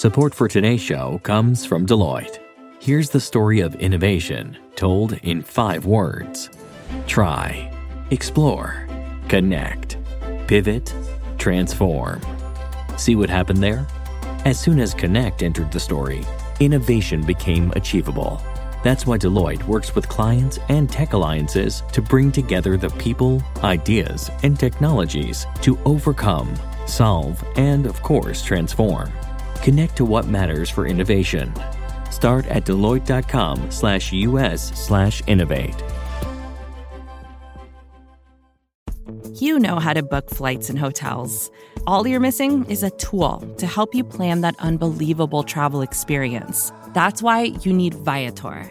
Support for today's show comes from Deloitte. Here's the story of innovation told in five words try, explore, connect, pivot, transform. See what happened there? As soon as Connect entered the story, innovation became achievable. That's why Deloitte works with clients and tech alliances to bring together the people, ideas, and technologies to overcome, solve, and of course, transform. Connect to what matters for innovation. Start at Deloitte.com slash US slash innovate. You know how to book flights and hotels. All you're missing is a tool to help you plan that unbelievable travel experience. That's why you need Viator.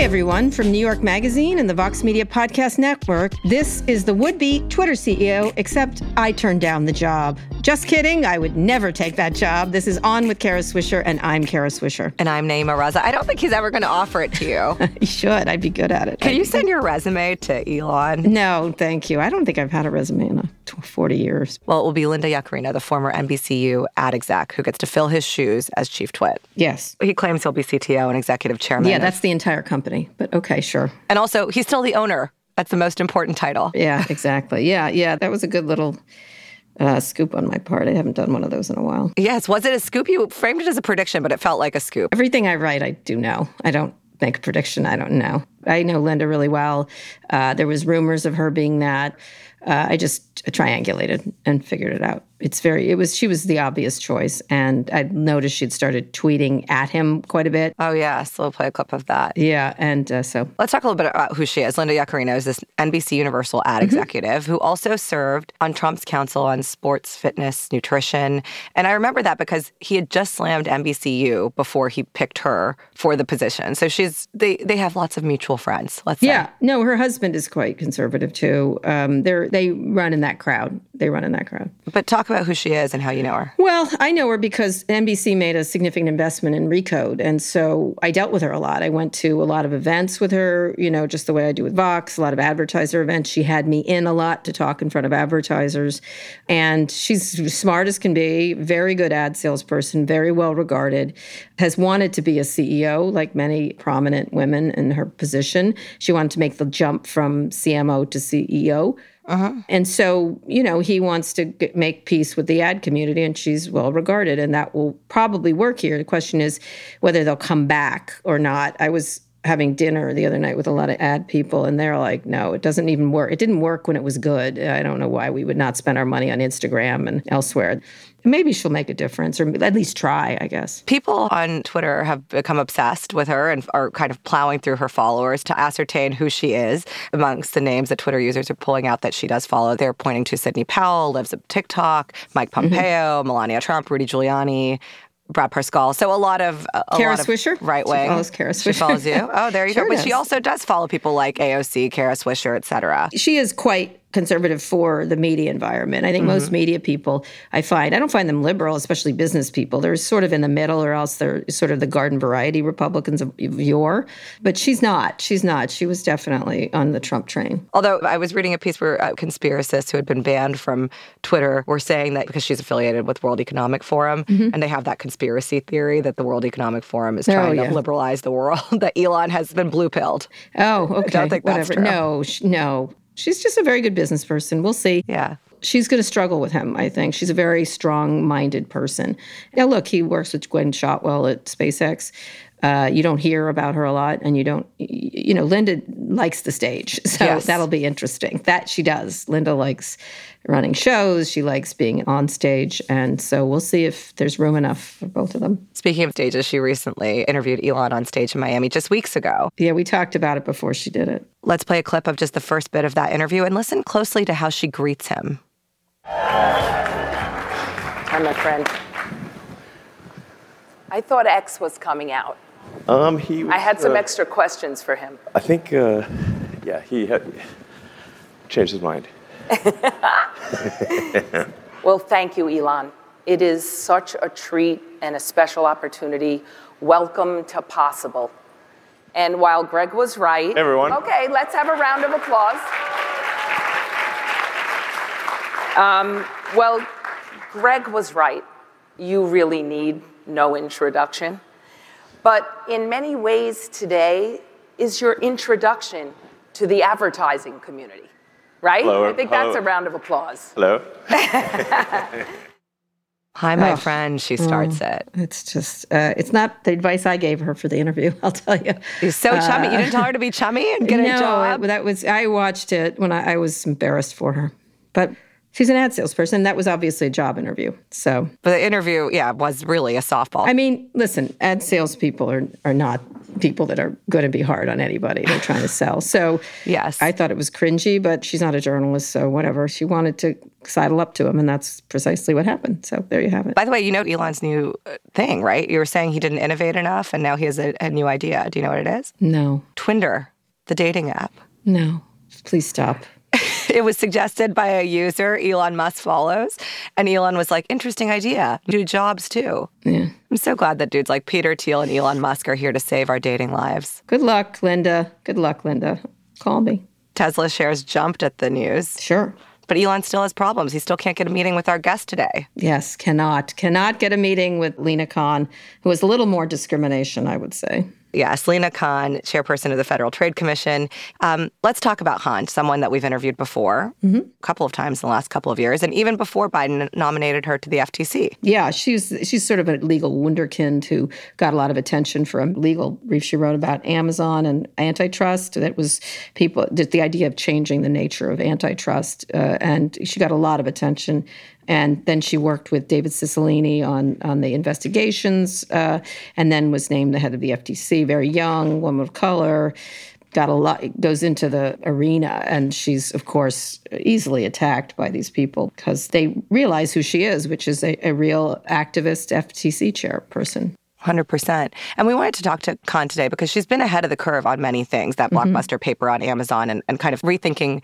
Hi, everyone, from New York Magazine and the Vox Media Podcast Network. This is the would be Twitter CEO, except I turned down the job. Just kidding. I would never take that job. This is On with Kara Swisher, and I'm Kara Swisher. And I'm Nayeema Raza. I don't think he's ever going to offer it to you. you should. I'd be good at it. Can you send your resume to Elon? No, thank you. I don't think I've had a resume a 40 years. Well, it will be Linda Yaccarino, the former NBCU ad exec, who gets to fill his shoes as chief twit. Yes. He claims he'll be CTO and executive chairman. Yeah, that's the entire company. But okay, sure. And also, he's still the owner. That's the most important title. Yeah, exactly. Yeah, yeah. That was a good little uh, scoop on my part. I haven't done one of those in a while. Yes. Was it a scoop? You framed it as a prediction, but it felt like a scoop. Everything I write, I do know. I don't make a prediction. I don't know. I know Linda really well. Uh, there was rumors of her being that. Uh, I just triangulated and figured it out it's very it was she was the obvious choice. And i noticed she'd started tweeting at him quite a bit. Oh yeah. So we'll play a clip of that. Yeah. And uh, so let's talk a little bit about who she is. Linda yaccarino is this nbc universal ad mm-hmm. executive who also served on trump's council on sports fitness nutrition. And i remember that because he had just slammed nbcu before he picked her for the position. So she's they they have lots of mutual friends let's say. Yeah. Say. no her husband is quite conservative too. Um, they're they run in that crowd. They run in that crowd. But talk about who she is and how you know her. Well, I know her because NBC made a significant investment in Recode. And so I dealt with her a lot. I went to a lot of events with her, you know, just the way I do with Vox, a lot of advertiser events. She had me in a lot to talk in front of advertisers. And she's smart as can be, very good ad salesperson, very well regarded, has wanted to be a CEO, like many prominent women in her position. She wanted to make the jump from CMO to CEO. Uh-huh. And so, you know, he wants to make peace with the ad community, and she's well regarded, and that will probably work here. The question is whether they'll come back or not. I was having dinner the other night with a lot of ad people and they're like no it doesn't even work it didn't work when it was good i don't know why we would not spend our money on instagram and elsewhere maybe she'll make a difference or at least try i guess people on twitter have become obsessed with her and are kind of plowing through her followers to ascertain who she is amongst the names that twitter users are pulling out that she does follow they're pointing to sidney powell libs of tiktok mike mm-hmm. pompeo mm-hmm. melania trump rudy giuliani Brad Parscale. So a lot of a Kara lot Swisher, right wing. She follows Kara Swisher. She follows you. Oh, there you sure go. But does. she also does follow people like AOC, Kara Swisher, etc. She is quite conservative for the media environment. I think mm-hmm. most media people I find I don't find them liberal, especially business people. They're sort of in the middle, or else they're sort of the garden variety Republicans of yore. But she's not. She's not. She was definitely on the Trump train. Although I was reading a piece where uh, conspiracists who had been banned from Twitter were saying that because she's affiliated with World Economic Forum, mm-hmm. and they have that conspiracy theory that the World Economic Forum is trying oh, yeah. to liberalize the world, that Elon has been blue pilled. Oh, okay. I don't think Whatever. that's true. No, no. She's just a very good business person. We'll see. Yeah. She's going to struggle with him, I think. She's a very strong minded person. Now, look, he works with Gwynne Shotwell at SpaceX. Uh, you don't hear about her a lot, and you don't, you know, Linda likes the stage. So Yes. that'll be interesting. That she does. Linda likes running shows. She likes being on stage. And so we'll see if there's room enough for both of them. Speaking of stages, she recently interviewed Elon on stage in Miami just weeks ago. Yeah, we talked about it before she did it. Let's play a clip of just the first bit of that interview and listen closely to how she greets him. Hi, my friend. I thought X was coming out. Um, he. I had some uh, extra questions for him. I think, uh, yeah, he had changed his mind. Well, thank you, Elon. It is such a treat and a special opportunity. Welcome to Possible. And while Greg was right. everyone. Okay, let's have a round of applause. Um, well, Greg was right. You really need no introduction. But in many ways, today is your introduction to the advertising community, right? Hello, I think that's a round of applause. Hello. Hi, my Ugh. friend, she starts it. It's just, uh, it's not the advice I gave her for the interview, I'll tell you. She's so chummy. You didn't tell her to be chummy and get no, a job? it- that was, I watched it when I, I was embarrassed for her. But she's an ad salesperson. That was obviously a job interview. So, But the interview, yeah, was really a softball. I mean, listen, ad salespeople are, are not people that are going to be hard on anybody they're trying to sell. So, Yes. I thought it was cringy, but she's not a journalist, so whatever. She wanted to sidle up to him, and that's precisely what happened. So, there you have it. By the way, you know Elon's new uh, thing, right? You were saying he didn't innovate enough, and now he has a, a new idea. Do you know what it is? No, Twinder, the dating app. no, please stop. It was suggested by a user Elon Musk follows, and Elon was like, "Interesting idea. Do jobs too." Yeah. I'm so glad that dudes like Peter Thiel and Elon Musk are here to save our dating lives. Good luck, Linda. Good luck, Linda. Call me. Tesla shares jumped at the news, Sure. but Elon still has problems. He still can't get a meeting with our guest today. Yes, cannot. Cannot get a meeting with Lina Khan, who has a little more discrimination, I would say. Yes, Lina Khan, chairperson of the Federal Trade Commission. Um, let's talk about Hunt, someone that we've interviewed before a couple of times in the last couple of years, and even before Biden nominated her to the FTC. Yeah, she's she's sort of a legal wunderkind who got a lot of attention for a legal brief she wrote about Amazon and antitrust. That was people the idea of changing the nature of antitrust, uh, and she got a lot of attention. And then she worked with David Cicilline on on the investigations, uh, and then was named the head of the FTC. Very young, woman of color. Got a lot goes into the arena, and she's of course easily attacked by these people because they realize who she is, which is a, a real activist FTC chairperson. 100%. And we wanted to talk to Khan today because she's been ahead of the curve on many things, that blockbuster paper on Amazon and, and kind of rethinking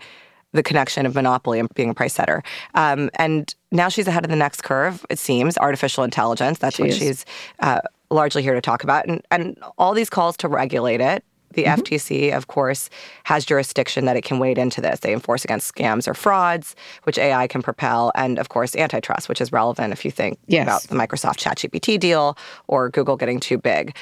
the connection of monopoly and being a price setter. Um, and now she's ahead of the next curve, it seems, artificial intelligence. That's She what is. she's uh, largely here to talk about. And, and all these calls to regulate it. The FTC, of course, has jurisdiction that it can wade into this. They enforce against scams or frauds, which AI can propel, and of course, antitrust, which is relevant if you think Yes. about the Microsoft ChatGPT deal or Google getting too big.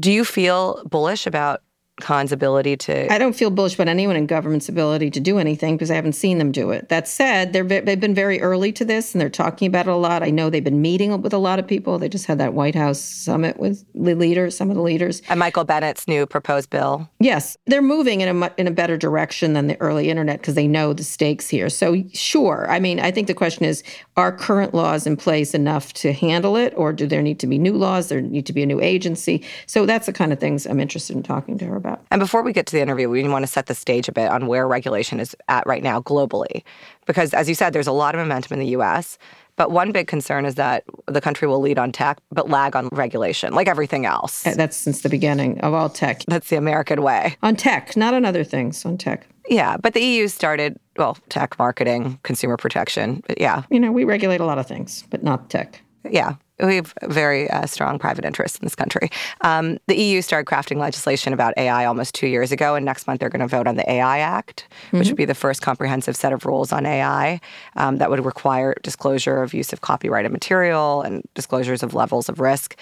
Do you feel bullish about Khan's ability to? I don't feel bullish about anyone in government's ability to do anything because I haven't seen them do it. That said, they're, they've been very early to this and they're talking about it a lot. I know they've been meeting with a lot of people. They just had that White House summit with the leaders, some of the leaders. and Michael Bennet's new proposed bill. Yes, they're moving in a in a better direction than the early internet because they know the stakes here. So sure, I mean, I think the question is: Are current laws in place enough to handle it, or do there need to be new laws? There need to be a new agency. So that's the kind of things I'm interested in talking to her about. And before we get to the interview, we want to set the stage a bit on where regulation is at right now globally. Because as you said, there's a lot of momentum in the US. But one big concern is that the country will lead on tech, but lag on regulation, like everything else. Uh, That's since the beginning of all tech. That's the American way. On tech, not on other things. On tech, Yeah, but the EU started, well, tech marketing, consumer protection. But yeah, you know, we regulate a lot of things, but not tech. yeah, we have very uh, strong private interests in this country. Um, the EU started crafting legislation about AI almost two years ago, and next month they're going to vote on the AI Act, which would be the first comprehensive set of rules on AI um, that would require disclosure of use of copyrighted material and disclosures of levels of risk.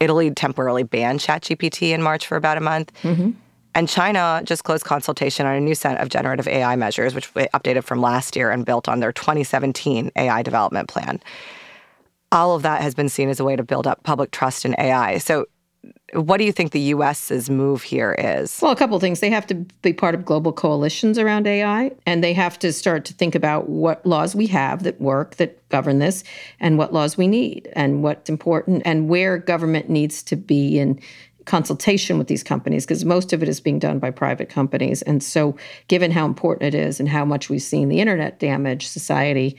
Italy temporarily banned ChatGPT in March for about a month. And China just closed consultation on a new set of generative AI measures, which they updated from last year and built on their 2017 AI development plan. All of that has been seen as a way to build up public trust in AI. So what do you think the US's move here is? Well, a couple things. They have to be part of global coalitions around AI, and they have to start to think about what laws we have that work, that govern this, and what laws we need, and what's important, and where government needs to be in consultation with these companies because most of it is being done by private companies. And so, given how important it is and how much we've seen the internet damage society,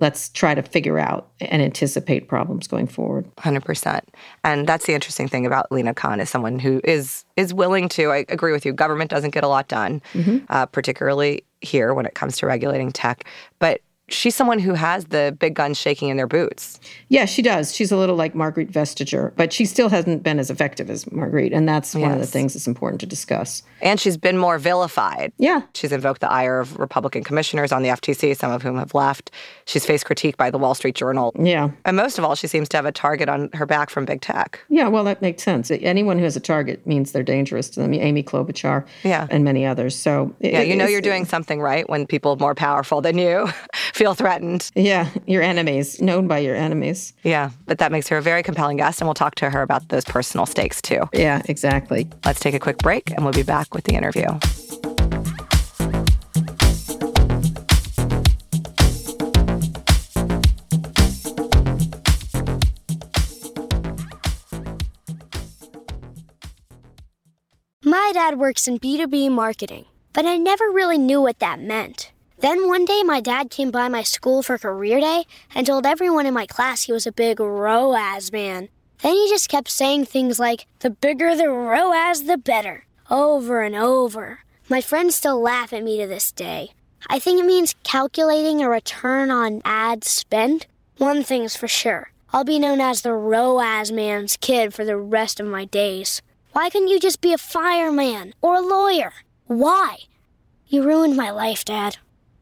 let's try to figure out and anticipate problems going forward. 100% and that's the interesting thing about lina khan is someone who is is willing to i agree with you government doesn't get a lot done mm-hmm. uh, particularly here when it comes to regulating tech. But she's someone who has the big guns shaking in their boots. Yeah, she does. She's a little like Margrethe Vestager, but she still hasn't been as effective as Margrethe. And that's yes. one of the things that's important to discuss. And she's been more vilified. Yeah. She's invoked the ire of Republican commissioners on the FTC, some of whom have left. She's faced critique by the Wall Street Journal. Yeah. And most of all, she seems to have a target on her back from big tech. Yeah, well, that makes sense. Anyone who has a target means they're dangerous to them. Amy Klobuchar yeah. and many others. So, yeah, it, you know you're doing something right when people more powerful than you feel threatened. Yeah, your enemies, known by your enemies. Yeah, but that makes her a very compelling guest, and we'll talk to her about those personal stakes too. Yeah, exactly. Let's take a quick break, and we'll be back with the interview. My dad works in B2B marketing, but I never really knew what that meant. Then one day, my dad came by my school for career day and told everyone in my class he was a big ROAS man. Then he just kept saying things like, the bigger the ROAS, the better, over and over. My friends still laugh at me to this day. I think it means calculating a return on ad spend. One thing's for sure I'll be known as the ROAS man's kid for the rest of my days. Why couldn't you just be a fireman or a lawyer? Why? You ruined my life, Dad.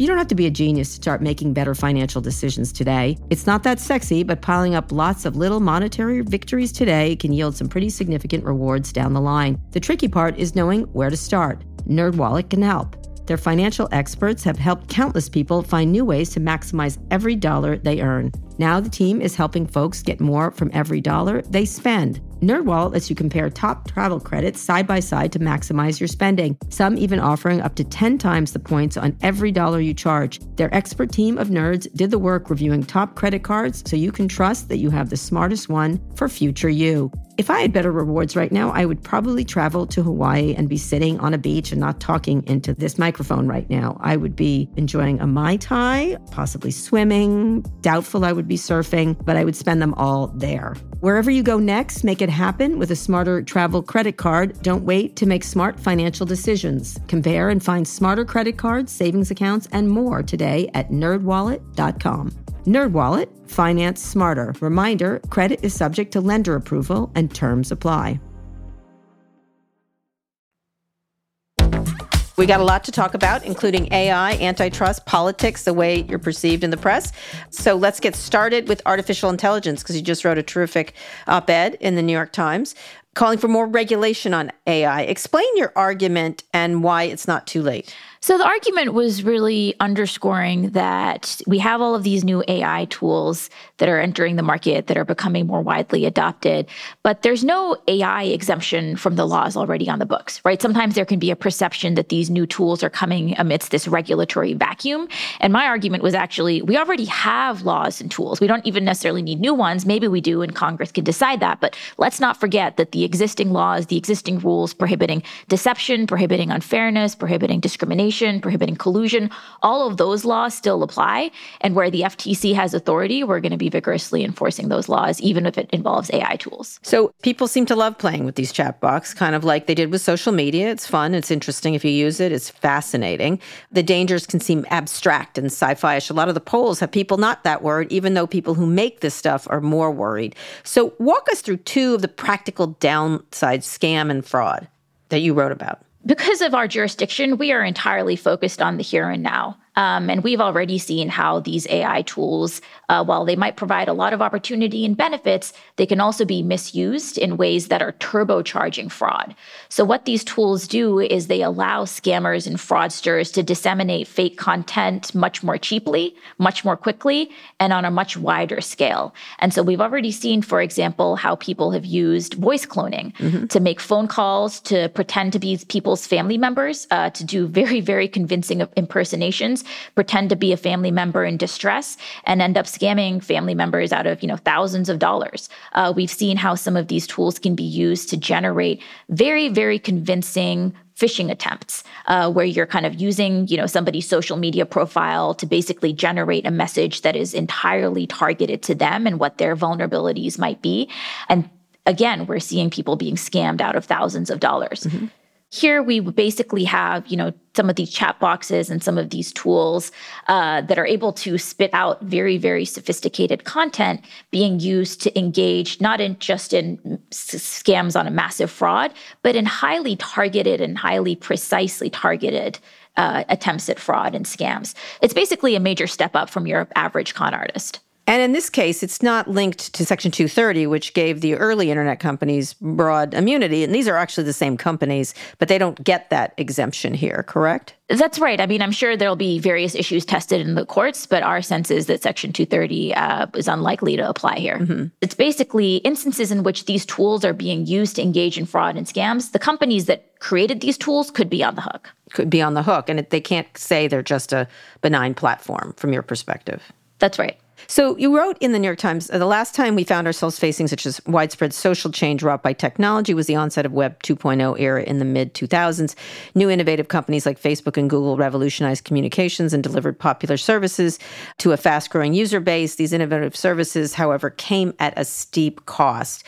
You don't have to be a genius to start making better financial decisions today. It's not that sexy, but piling up lots of little monetary victories today can yield some pretty significant rewards down the line. The tricky part is knowing where to start. NerdWallet can help. Their financial experts have helped countless people find new ways to maximize every dollar they earn. Now the team is helping folks get more from every dollar they spend. NerdWallet lets you compare top travel credits side by side to maximize your spending. Some even offering up to 10 times the points on every dollar you charge. Their expert team of nerds did the work reviewing top credit cards so you can trust that you have the smartest one for future you. If I had better rewards right now, I would probably travel to Hawaii and be sitting on a beach and not talking into this microphone right now. I would be enjoying a Mai Tai, possibly swimming. Doubtful I would be surfing, but I would spend them all there. Wherever you go next, make it happen with a smarter travel credit card. Don't wait to make smart financial decisions. Compare and find smarter credit cards, savings accounts, and more today at nerdwallet.com. NerdWallet, finance smarter. Reminder, credit is subject to lender approval and terms apply. We got a lot to talk about, including AI, antitrust, politics, the way you're perceived in the press. So let's get started with artificial intelligence because you just wrote a terrific op ed in the New York Times calling for more regulation on AI. Explain your argument and why it's not too late. So the argument was really underscoring that we have all of these new AI tools that are entering the market that are becoming more widely adopted, but there's no AI exemption from the laws already on the books, right? Sometimes there can be a perception that these new tools are coming amidst this regulatory vacuum. And my argument was actually we already have laws and tools. We don't even necessarily need new ones. Maybe we do and Congress can decide that, but let's not forget that the existing laws, the existing rules prohibiting deception, prohibiting unfairness, prohibiting discrimination prohibiting collusion, all of those laws still apply. And where the FTC has authority, we're going to be vigorously enforcing those laws, even if it involves AI tools. So people seem to love playing with these chatbots, kind of like they did with social media. It's fun, it's interesting if you use it, it's fascinating. The dangers can seem abstract and sci fi ish. A lot of the polls have people not that worried, even though people who make this stuff are more worried. So walk us through two of the practical downside scam and fraud that you wrote about? Because of our jurisdiction, we are entirely focused on the here and now. Um, and we've already seen how these AI tools, uh, while they might provide a lot of opportunity and benefits, they can also be misused in ways that are turbocharging fraud. So, what these tools do is they allow scammers and fraudsters to disseminate fake content much more cheaply, much more quickly, and on a much wider scale. And so, we've already seen, for example, how people have used voice cloning mm-hmm. to make phone calls, to pretend to be people's family members, uh, to do very, very convincing impersonations pretend to be a family member in distress and end up scamming family members out of you know thousands of dollars. Uh, we've seen how some of these tools can be used to generate very very convincing phishing attempts uh, where you're kind of using you know somebody's social media profile to basically generate a message that is entirely targeted to them and what their vulnerabilities might be and again we're seeing people being scammed out of thousands of dollars mm-hmm. Here we basically have, you know, some of these chat boxes and some of these tools uh, that are able to spit out very, very sophisticated content being used to engage not in just in scams on a massive fraud, but in highly targeted and highly precisely targeted uh, attempts at fraud and scams. It's basically a major step up from your average con artist. And in this case, it's not linked to Section 230, which gave the early internet companies broad immunity. And these are actually the same companies, but they don't get that exemption here, correct? That's right. I mean, I'm sure there'll be various issues tested in the courts, but our sense is that Section 230 uh, is unlikely to apply here. Mm-hmm. It's basically instances in which these tools are being used to engage in fraud and scams. The companies that created these tools could be on the hook. Could be on the hook. And it, they can't say they're just a benign platform from your perspective. That's right. So you wrote in the New York Times, uh, the last time we found ourselves facing such as widespread social change wrought by technology was the onset of Web 2.0 era in the mid 2000s. New innovative companies like Facebook and Google revolutionized communications and delivered popular services to a fast growing user base. These innovative services, however, came at a steep cost.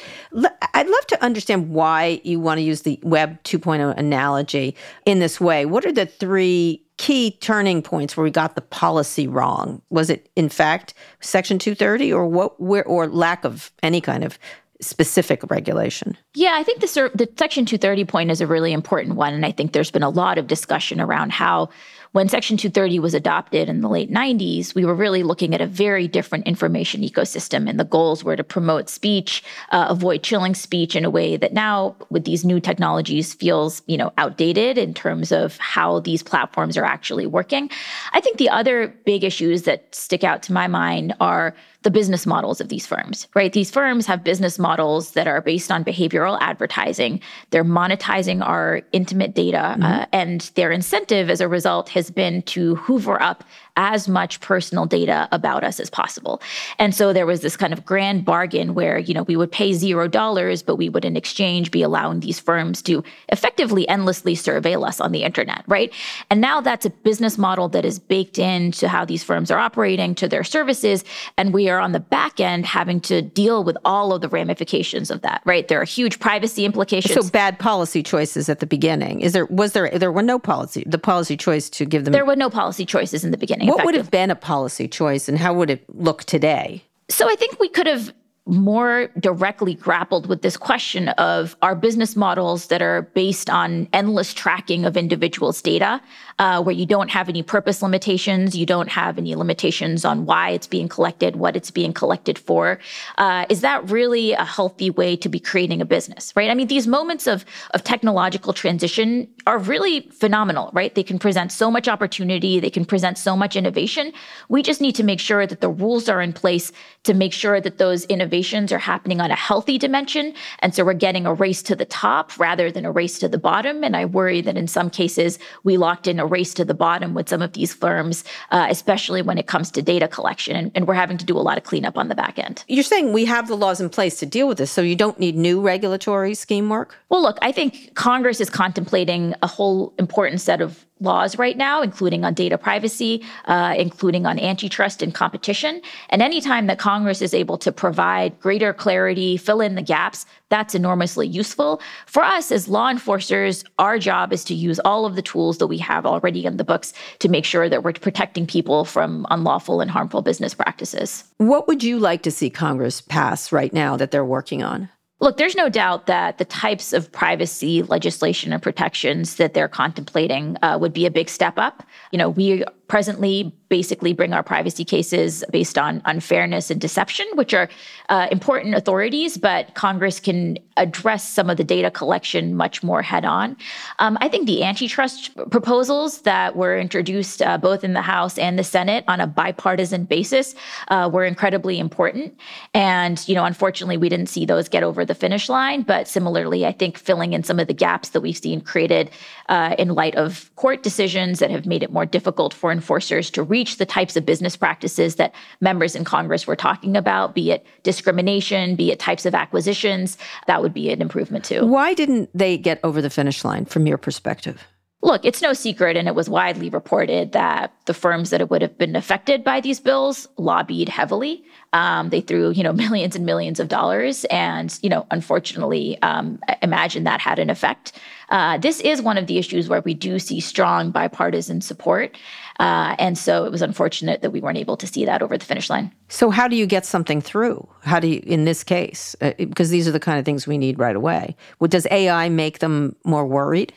I'd love to understand why you want to use the Web 2.0 analogy in this way. What are the three key turning points where we got the policy wrong? Was it in fact Section 230 or what where or lack of any kind of specific regulation? Yeah, I think the, the Section 230 point is a really important one. And I think there's been a lot of discussion around how when Section 230 was adopted in the late 90s, we were really looking at a very different information ecosystem. And the goals were to promote speech, uh, avoid chilling speech in a way that now, with these new technologies, feels you know outdated in terms of how these platforms are actually working. I think the other big issues that stick out to my mind are the business models of these firms, right? These firms have business models that are based on behavioral advertising. They're monetizing our intimate data, mm-hmm. uh, and their incentive as a result has been to hoover up as much personal data about us as possible. And so there was this kind of grand bargain where, you know, we would pay zero dollars, but we would in exchange be allowing these firms to effectively endlessly surveil us on the internet, right? And now that's a business model that is baked into how these firms are operating to their services. And we are on the back end having to deal with all of the ramifications of that, right? There are huge privacy implications. So bad policy choices at the beginning. Is there was there there were no policy the policy choice to give them There were no policy choices in the beginning. What would have been a policy choice and how would it look today? So I think we could have more directly grappled with this question of our business models that are based on endless tracking of individuals' data, uh, where you don't have any purpose limitations, you don't have any limitations on why it's being collected, what it's being collected for. Uh, is that really a healthy way to be creating a business, right? I mean, these moments of of technological transition are really phenomenal, right? They can present so much opportunity, they can present so much innovation. We just need to make sure that the rules are in place to make sure that those innovations are happening on a healthy dimension. And so we're getting a race to the top rather than a race to the bottom. And I worry that in some cases, we locked in a race to the bottom with some of these firms, uh, especially when it comes to data collection. And, and we're having to do a lot of cleanup on the back end. You're saying we have the laws in place to deal with this, so you don't need new regulatory scheme work? Well, look, I think Congress is contemplating a whole important set of laws right now, including on data privacy, uh, including on antitrust and competition. And anytime that Congress is able to provide greater clarity, fill in the gaps, that's enormously useful. For us as law enforcers, our job is to use all of the tools that we have already in the books to make sure that we're protecting people from unlawful and harmful business practices. What would you like to see Congress pass right now that they're working on? Look, there's no doubt that the types of privacy legislation and protections that they're contemplating uh, would be a big step up. You know, we presently basically bring our privacy cases based on unfairness and deception, which are uh, important authorities, but Congress can address some of the data collection much more head on. Um, I think the antitrust proposals that were introduced uh, both in the House and the Senate on a bipartisan basis uh, were incredibly important. And, you know, unfortunately, we didn't see those get over the finish line. But similarly, I think filling in some of the gaps that we've seen created uh, in light of court decisions that have made it more difficult for enforcers to reach the types of business practices that members in Congress were talking about, be it discrimination, be it types of acquisitions, that would be an improvement too. Why didn't they get over the finish line from your perspective? Look, it's no secret, and it was widely reported that the firms that would have been affected by these bills lobbied heavily. Um, they threw, you know, millions and millions of dollars, and you know, unfortunately, um, imagine that had an effect. Uh, this is one of the issues where we do see strong bipartisan support, uh, and so it was unfortunate that we weren't able to see that over the finish line. So, how do you get something through? How do you, in this case, uh, because these are the kind of things we need right away? does AI make them more worried?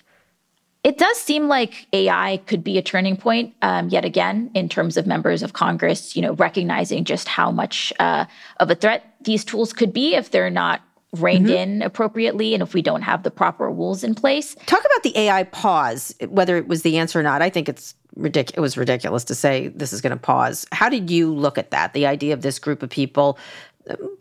It does seem like AI could be a turning point um, yet again in terms of members of Congress, you know, recognizing just how much uh, of a threat these tools could be if they're not reined mm-hmm. in appropriately and if we don't have the proper rules in place. Talk about the AI pause, whether it was the answer or not. I think it's ridic- it was ridiculous to say this is going to pause. How did you look at that? The idea of this group of people,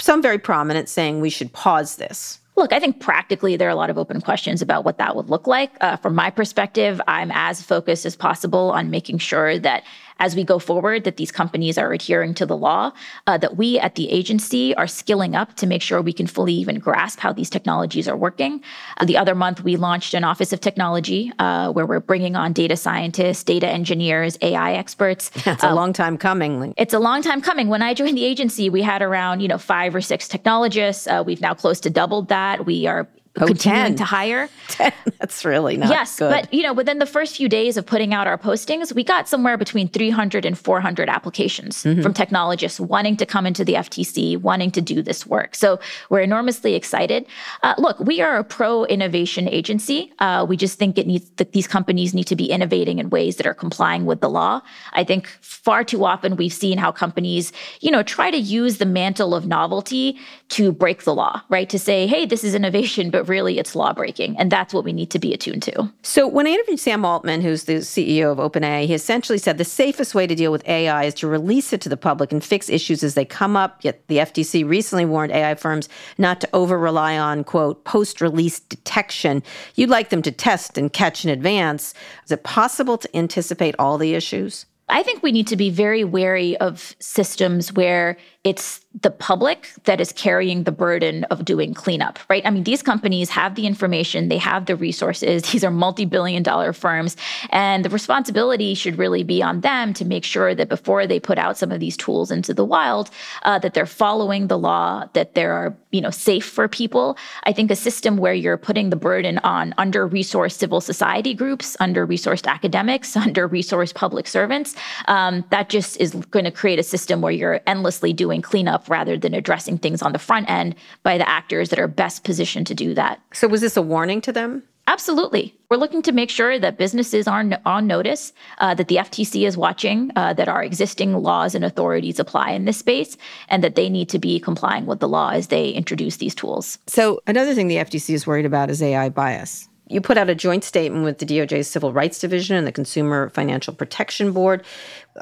some very prominent, saying we should pause this. Look, I think practically there are a lot of open questions about what that would look like. Uh, from my perspective, I'm as focused as possible on making sure that as we go forward that these companies are adhering to the law, uh, that we at the agency are skilling up to make sure we can fully even grasp how these technologies are working. Uh, the other month, we launched an Office of Technology uh, where we're bringing on data scientists, data engineers, AI experts. It's a uh, long time coming. It's a long time coming. When I joined the agency, we had around you know five or six technologists. Uh, we've now close to doubled that. We are oh, continuing 10. to hire. 10. That's really not yes, good. but you know, within the first few days of putting out our postings, we got somewhere between 300 and 400 applications mm-hmm. from technologists wanting to come into the FTC, wanting to do this work. So we're enormously excited. Uh, look, we are a pro innovation agency. Uh, we just think it needs that these companies need to be innovating in ways that are complying with the law. I think far too often we've seen how companies, you know, try to use the mantle of novelty to break the law, right? To say, hey, this is innovation, but really it's law breaking. And that's what we need to be attuned to. So when I interviewed Sam Altman, who's the CEO of OpenAI, he essentially said the safest way to deal with AI is to release it to the public and fix issues as they come up. Yet the FTC recently warned AI firms not to over rely on, quote, post release detection. You'd like them to test and catch in advance. Is it possible to anticipate all the issues? I think we need to be very wary of systems where it's the public that is carrying the burden of doing cleanup, right? I mean, these companies have the information, they have the resources. These are multi billion dollar firms. And the responsibility should really be on them to make sure that before they put out some of these tools into the wild, uh, that they're following the law, that they are, you know, safe for people. I think a system where you're putting the burden on under resourced civil society groups, under resourced academics, under resourced public servants, um, that just is going to create a system where you're endlessly doing doing rather than addressing things on the front end by the actors that are best positioned to do that. So, was this a warning to them? Absolutely. We're looking to make sure that businesses are on notice, uh, that the FTC is watching, uh, that our existing laws and authorities apply in this space, and that they need to be complying with the law as they introduce these tools. So, another thing the FTC is worried about is AI bias. You put out a joint statement with the DOJ's Civil Rights Division and the Consumer Financial Protection Board.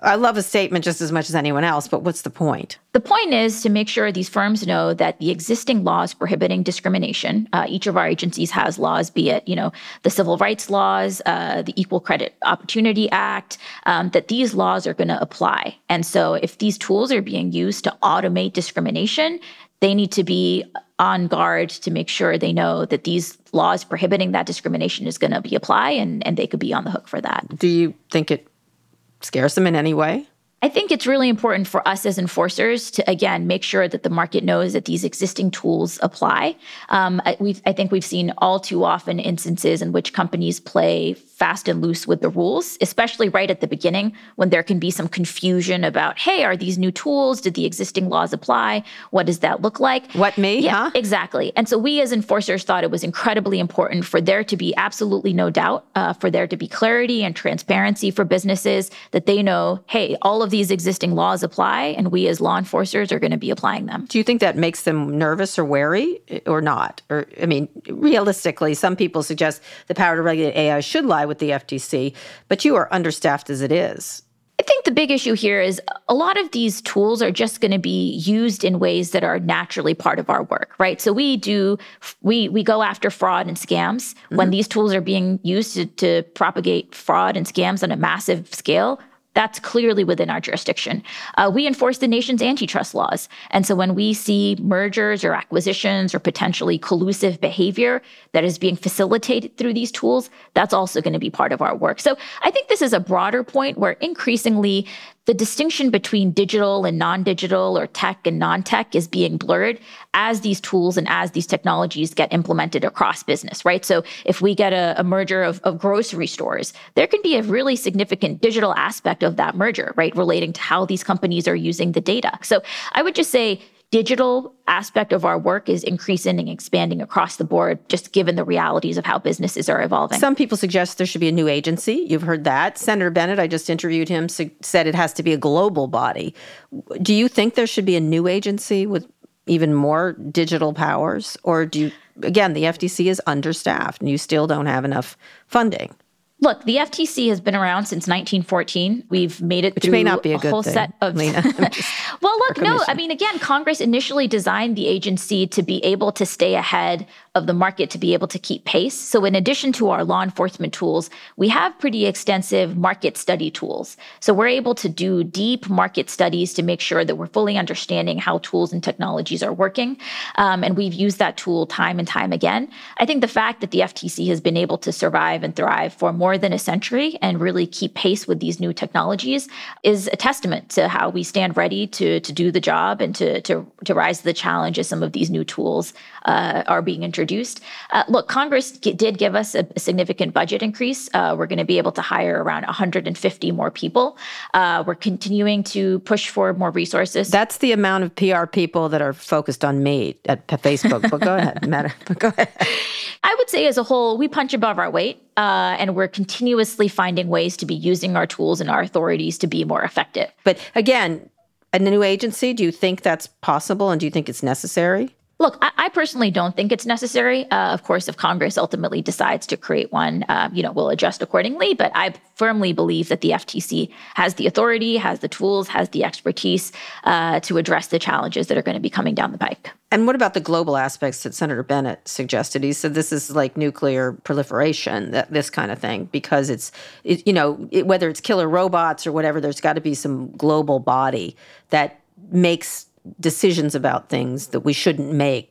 I love a statement just as much as anyone else, but what's the point? The point is to make sure these firms know that the existing laws prohibiting discrimination, uh, each of our agencies has laws, be it, you know, the civil rights laws, uh, the Equal Credit Opportunity Act, um, that these laws are going to apply. And so if these tools are being used to automate discrimination, they need to be on guard to make sure they know that these laws prohibiting that discrimination is going to be applied and, and they could be on the hook for that. Do you think it scares them in any way? I think it's really important for us as enforcers to again make sure that the market knows that these existing tools apply. Um, I think we've seen all too often instances in which companies play fast and loose with the rules, especially right at the beginning when there can be some confusion about, hey, are these new tools? Did the existing laws apply? What does that look like? What me? Yeah, huh? exactly. And so we as enforcers thought it was incredibly important for there to be absolutely no doubt, uh, for there to be clarity and transparency for businesses that they know, hey, all of these existing laws apply, and we as law enforcers are going to be applying them. Do you think that makes them nervous or wary or not? Or, I mean, realistically, some people suggest the power to regulate AI should lie with the FTC, but you are understaffed as it is. I think the big issue here is a lot of these tools are just going to be used in ways that are naturally part of our work, right? So we do we we go after fraud and scams mm-hmm. when these tools are being used to, to propagate fraud and scams on a massive scale that's clearly within our jurisdiction. Uh, we enforce the nation's antitrust laws. And so when we see mergers or acquisitions or potentially collusive behavior that is being facilitated through these tools, that's also going to be part of our work. So I think this is a broader point where increasingly the distinction between digital and non digital or tech and non tech is being blurred as these tools and as these technologies get implemented across business, right? So if we get a, a merger of, of, grocery stores, there can be a really significant digital aspect of that merger, right? Relating to how these companies are using the data. So I would just say digital aspect of our work is increasing and expanding across the board, just given the realities of how businesses are evolving. Some people suggest there should be a new agency. You've heard that. Senator Bennet, I just interviewed him, said it has to be a global body. Do you think there should be a new agency with even more digital powers? Or do you, again, the FTC is understaffed and you still don't have enough funding? Look, the FTC has been around since 1914. We've made it Which through may not be a, a whole thing, set of. Lina, well, look, no, I mean, again, Congress initially designed the agency to be able to stay ahead of the market to be able to keep pace. So, in addition to our law enforcement tools, we have pretty extensive market study tools. So, we're able to do deep market studies to make sure that we're fully understanding how tools and technologies are working. Um, and we've used that tool time and time again. I think the fact that the FTC has been able to survive and thrive for more than a century and really keep pace with these new technologies is a testament to how we stand ready to, to do the job and to, to, to rise to the challenge as some of these new tools uh, are being introduced. Uh, look, Congress g- did give us a, a significant budget increase. Uh, we're going to be able to hire around 150 more people. Uh, we're continuing to push for more resources. That's the amount of PR people that are focused on me at Facebook. But go ahead, Matter. But go ahead. I would say, as a whole, we punch above our weight, uh, and we're continuously finding ways to be using our tools and our authorities to be more effective. But again, a new agency, do you think that's possible, and do you think it's necessary? Look, I, I, personally don't think it's necessary. Uh, of course, if Congress ultimately decides to create one, uh, you know, we'll adjust accordingly. But I firmly believe that the FTC has the authority, has the tools, has the expertise uh, to address the challenges that are going to be coming down the pike. And what about the global aspects that Senator Bennet suggested? He said this is like nuclear proliferation, that this kind of thing, because it's, it, you know, it, whether it's killer robots or whatever, there's got to be some global body that makes decisions about things that we shouldn't make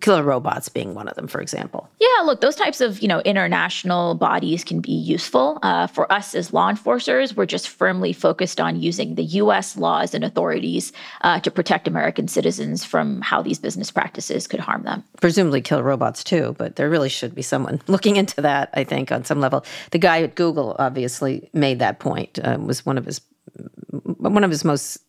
killer robots being one of them for example. Yeah look those types of you know international bodies can be useful. Uh, for us as law enforcers we're just firmly focused on using the us laws and authorities uh, to protect american citizens from how these business practices could harm them. Presumably kill robots too but there really should be someone looking into that i think on some level. The guy at google obviously made that point uh, was one of his one of his most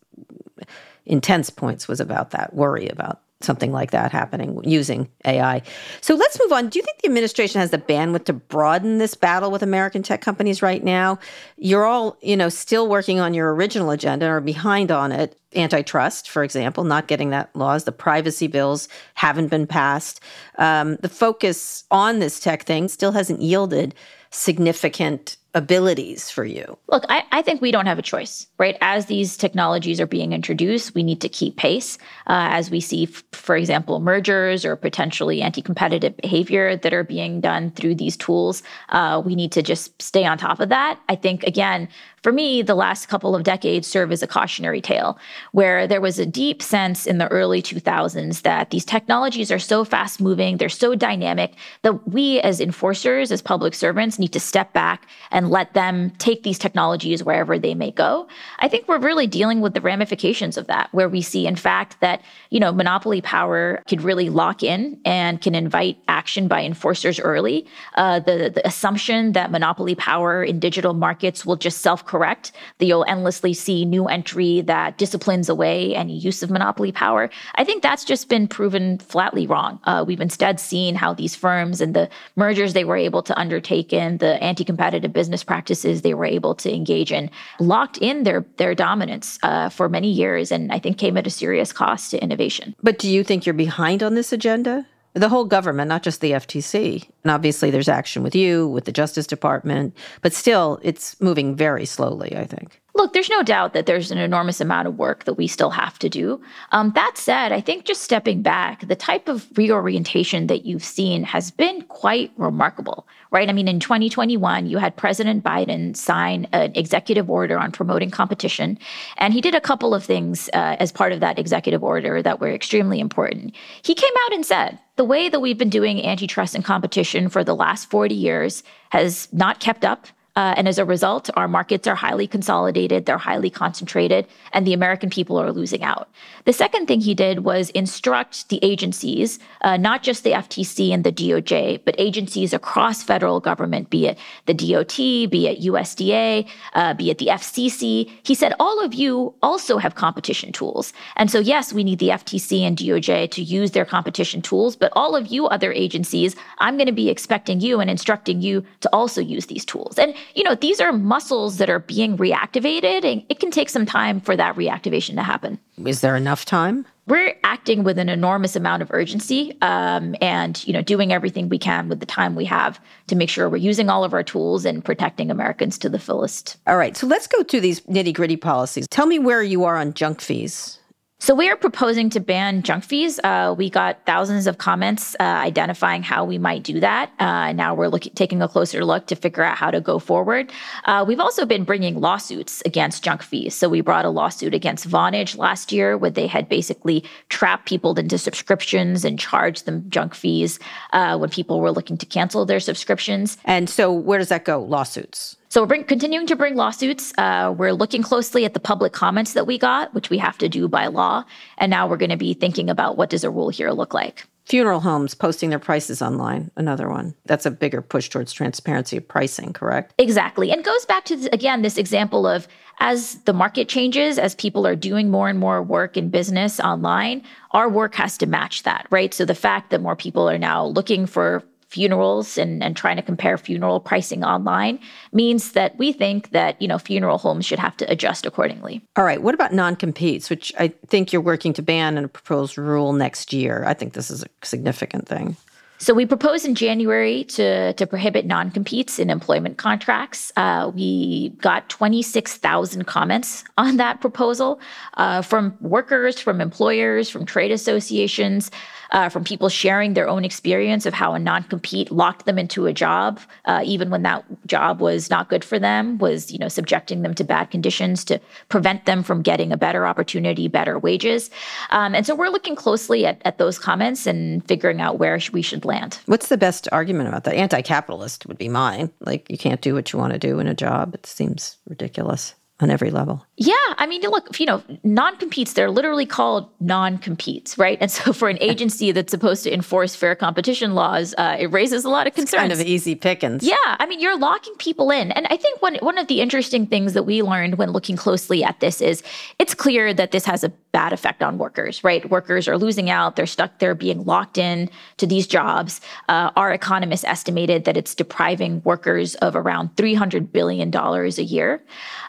intense points was about that worry about something like that happening using AI. So let's move on. Do you think the administration has the bandwidth to broaden this battle with American tech companies right now? You're all, you know, still working on your original agenda or behind on it. Antitrust, for example, not getting that laws. The privacy bills haven't been passed. Um, the focus on this tech thing still hasn't yielded significant abilities for you? Look, I, I, think we don't have a choice, right? As these technologies are being introduced, we need to keep pace. Uh, as we see, f- for example, mergers or potentially anti competitive behavior that are being done through these tools, uh, we need to just stay on top of that. I think, again, for me, the last couple of decades serve as a cautionary tale, where there was a deep sense in the early 2000s that these technologies are so fast moving, they're so dynamic that we as enforcers, as public servants, need to step back and let them take these technologies wherever they may go. I think we're really dealing with the ramifications of that, where we see, in fact, that you know monopoly power could really lock in and can invite action by enforcers early. Uh, the, the assumption that monopoly power in digital markets will just self correct, that you'll endlessly see new entry that disciplines away any use of monopoly power. I think that's just been proven flatly wrong. Uh, we've instead seen how these firms and the mergers they were able to undertake in, the anti competitive business practices they were able to engage in, locked in their, their dominance uh, for many years and I think came at a serious cost to innovation. But do you think you're behind on this agenda? The whole government, not just the FTC. And obviously, there's action with you, with the Justice Department, but still, it's moving very slowly, I think. Look, there's no doubt that there's an enormous amount of work that we still have to do. Um, that said, I think just stepping back, the type of reorientation that you've seen has been quite remarkable, right? I mean, in 2021, you had President Biden sign an executive order on promoting competition, and he did a couple of things uh, as part of that executive order that were extremely important. He came out and said, the way that we've been doing antitrust and competition for the last 40 years has not kept up uh, and as a result, our markets are highly consolidated, they're highly concentrated, and the American people are losing out. The second thing he did was instruct the agencies, uh, not just the FTC and the DOJ, but agencies across federal government, be it the DOT, be it USDA, uh, be it the FCC. He said, all of you also have competition tools. And so, yes, we need the FTC and DOJ to use their competition tools, but all of you other agencies, I'm going to be expecting you and instructing you to also use these tools. And you know, these are muscles that are being reactivated, and it can take some time for that reactivation to happen. Is there enough time? We're acting with an enormous amount of urgency, um, and you know, doing everything we can with the time we have to make sure we're using all of our tools and protecting Americans to the fullest. All right, so let's go to these nitty gritty policies. Tell me where you are on junk fees. So we are proposing to ban junk fees. Uh, we got thousands of comments uh, identifying how we might do that. Uh, now we're looking, taking a closer look to figure out how to go forward. Uh, we've also been bringing lawsuits against junk fees. So we brought a lawsuit against Vonage last year, where they had basically trapped people into subscriptions and charged them junk fees uh, when people were looking to cancel their subscriptions. And so where does that go? Lawsuits. So we're bring, continuing to bring lawsuits. Uh, we're looking closely at the public comments that we got, which we have to do by law. And now we're going to be thinking about what does a rule here look like. Funeral homes posting their prices online, another one. That's a bigger push towards transparency of pricing, correct? Exactly. And goes back to, again, this example of as the market changes, as people are doing more and more work in business online, our work has to match that, right? So the fact that more people are now looking for funerals and, and trying to compare funeral pricing online means that we think that you know funeral homes should have to adjust accordingly. All right. What about non-competes, which I think you're working to ban in a proposed rule next year? I think this is a significant thing. So we proposed in January to, to prohibit non-competes in employment contracts. Uh, we got 26,000 comments on that proposal uh, from workers, from employers, from trade associations uh, from people sharing their own experience of how a non-compete locked them into a job, uh, even when that job was not good for them, was you know subjecting them to bad conditions to prevent them from getting a better opportunity, better wages. Um, and so we're looking closely at, at those comments and figuring out where we should land. What's the best argument about that? Anti-capitalist would be mine. Like you can't do what you want to do in a job. It seems ridiculous on every level. Yeah. I mean, look, you know, non competes, they're literally called non competes, right? And so for an agency that's supposed to enforce fair competition laws, uh, it raises a lot of concerns. It's kind of easy pickings. Yeah. I mean, you're locking people in. And I think one, one of the interesting things that we learned when looking closely at this is it's clear that this has a bad effect on workers, right? Workers are losing out. They're stuck there being locked in to these jobs. Uh, our economists estimated that it's depriving workers of around $300 billion a year.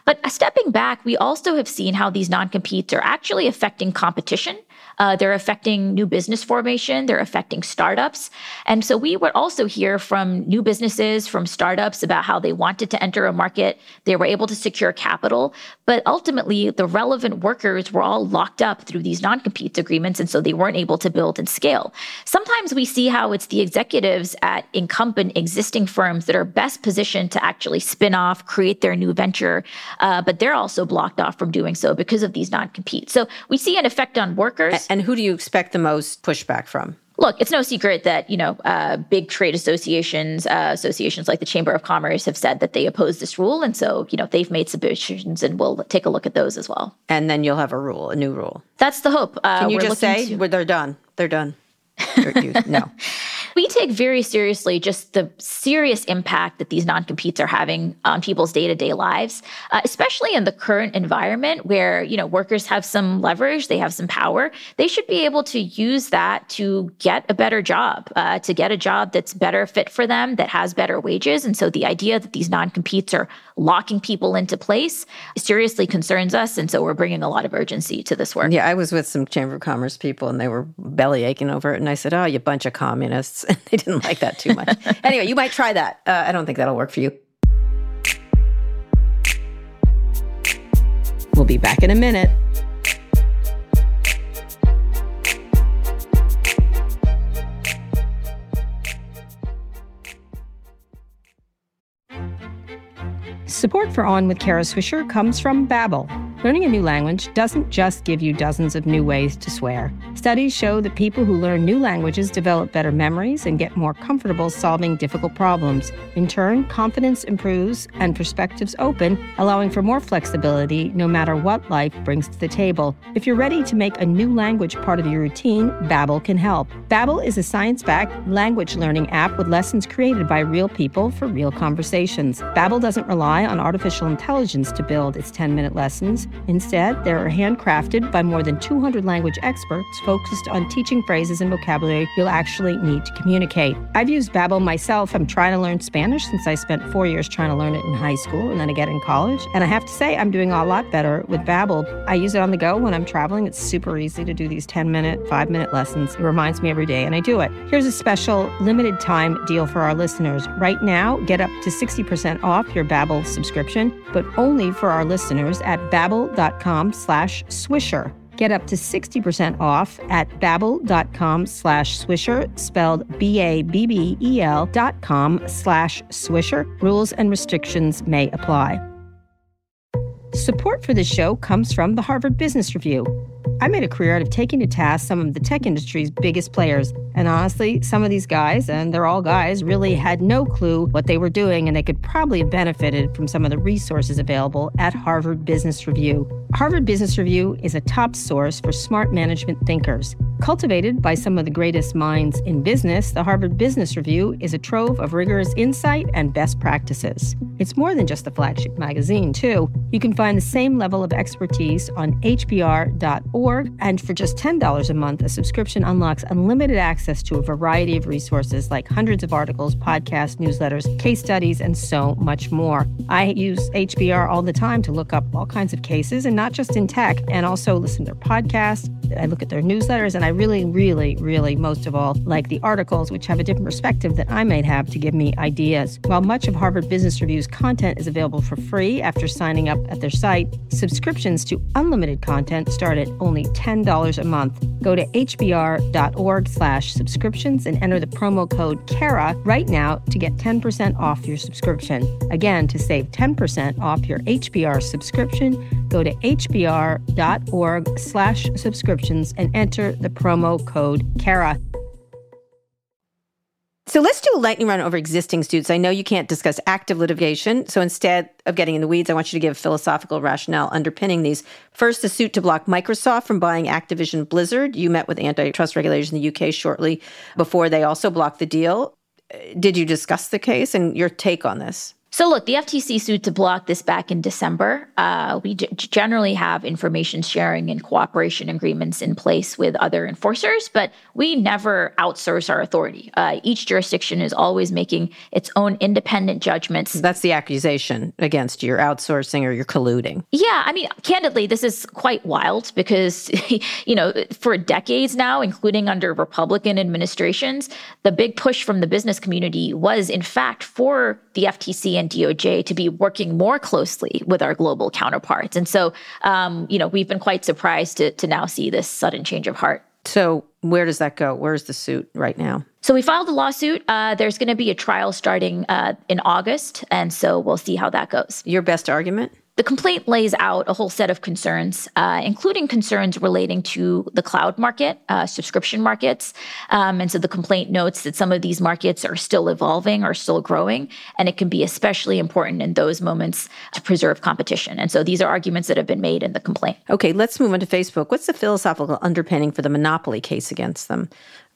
But stepping back, we also have seen how these non competes are actually affecting competition Uh, they're affecting new business formation. They're affecting startups. And so we would also hear from new businesses, from startups about how they wanted to enter a market. They were able to secure capital. But ultimately, the relevant workers were all locked up through these non compete agreements. And so they weren't able to build and scale. Sometimes we see how it's the executives at incumbent existing firms that are best positioned to actually spin off, create their new venture, uh, but they're also blocked off from doing so because of these non competes. So we see an effect on workers. And who do you expect the most pushback from? look, it's no secret that you know uh, big trade associations, uh, associations like the Chamber of Commerce, have said that they oppose this rule, and so you know they've made submissions, and we'll take a look at those as well. And then you'll have a rule, a new rule. That's the hope. Uh, Can you just say to- they're done? They're done. no. We take very seriously just the serious impact that these non competes are having on people's day to day lives, uh, especially in the current environment where you know workers have some leverage, they have some power. They should be able to use that to get a better job, uh, to get a job that's better fit for them, that has better wages. And so the idea that these non competes are locking people into place seriously concerns us. And so we're bringing a lot of urgency to this work. Yeah, I was with some Chamber of Commerce people and they were belly aching over it. And I said, Oh, you bunch of communists. And they didn't like that too much. anyway, you might try that. Uh, I don't think that'll work for you. We'll be back in a minute. Support for On with Kara Swisher comes from Babbel. Learning a new language doesn't just give you dozens of new ways to swear. Studies show that people who learn new languages develop better memories and get more comfortable solving difficult problems. In turn, confidence improves and perspectives open, allowing for more flexibility no matter what life brings to the table. If you're ready to make a new language part of your routine, Babbel can help. Babbel is a science-backed language learning app with lessons created by real people for real conversations. Babbel doesn't rely on artificial intelligence to build its 10-minute lessons. Instead, they are handcrafted by more than 200 language experts focused on teaching phrases and vocabulary you'll actually need to communicate. I've used Babbel myself. I'm trying to learn Spanish since I spent four years trying to learn it in high school and then again in college. And I have to say, I'm doing a lot better with Babbel. I use it on the go when I'm traveling. It's super easy to do these 10 minute, five minute lessons. It reminds me every day, and I do it. Here's a special limited time deal for our listeners. Right now, get up to 60% off your Babbel subscription, but only for our listeners at Babbel babbel.com slash swisher. Get up to 60% off at babbel.com slash swisher, spelled B-A-B-B-E-L dot com slash swisher. Rules and restrictions may apply. Support for this show comes from the Harvard Business Review. I made a career out of taking to task some of the tech industry's biggest players. And honestly, some of these guys, and they're all guys, really had no clue what they were doing, and they could probably have benefited from some of the resources available at Harvard Business Review. Harvard Business Review is a top source for smart management thinkers. Cultivated by some of the greatest minds in business, the Harvard Business Review is a trove of rigorous insight and best practices. It's more than just a flagship magazine, too. You can find the same level of expertise on hbr.org, and for just $10 a month, a subscription unlocks unlimited access to a variety of resources like hundreds of articles, podcasts, newsletters, case studies, and so much more. I use HBR all the time to look up all kinds of cases, and not just in tech, and also listen to their podcasts. I look at their newsletters, and I really, really, really, most of all, like the articles, which have a different perspective that I might have to give me ideas. While much of Harvard Business Review's content is available for free after signing up at their site, subscriptions to unlimited content start at only $10 a month. Go to hbr.org slash subscriptions and enter the promo code KARA right now to get 10% off your subscription. Again, to save 10% off your HBR subscription, go to hbr.org slash subscriptions and enter the promo code KARA. So let's do a lightning round over existing suits. I know you can't discuss active litigation, so instead of getting in the weeds, I want you to give philosophical rationale underpinning these. First, the suit to block Microsoft from buying Activision Blizzard. You met with antitrust regulators in the UK shortly before they also blocked the deal. Uh, did you discuss the case and your take on this? So, look, the FTC sued to block this back in December. Uh, we g- generally have information sharing and cooperation agreements in place with other enforcers, but we never outsource our authority. Uh, each jurisdiction is always making its own independent judgments. That's the accusation against you. You're outsourcing or you're colluding. Yeah, I mean, candidly, this is quite wild because, you know, for decades now, including under Republican administrations, the big push from the business community was, in fact, for the FTC and DOJ to be working more closely with our global counterparts. And so, um, you know, we've been quite surprised to, to now see this sudden change of heart. So, where does that go? Where's the suit right now? So, we filed a lawsuit. Uh, there's going to be a trial starting uh, in August. And so, we'll see how that goes. Your best argument? The complaint lays out a whole set of concerns, uh, including concerns relating to the cloud market, uh, subscription markets. Um, and so the complaint notes that some of these markets are still evolving are still growing, and it can be especially important in those moments to preserve competition. And so these are arguments that have been made in the complaint. Okay, let's move on to Facebook. What's the philosophical underpinning for the monopoly case against them?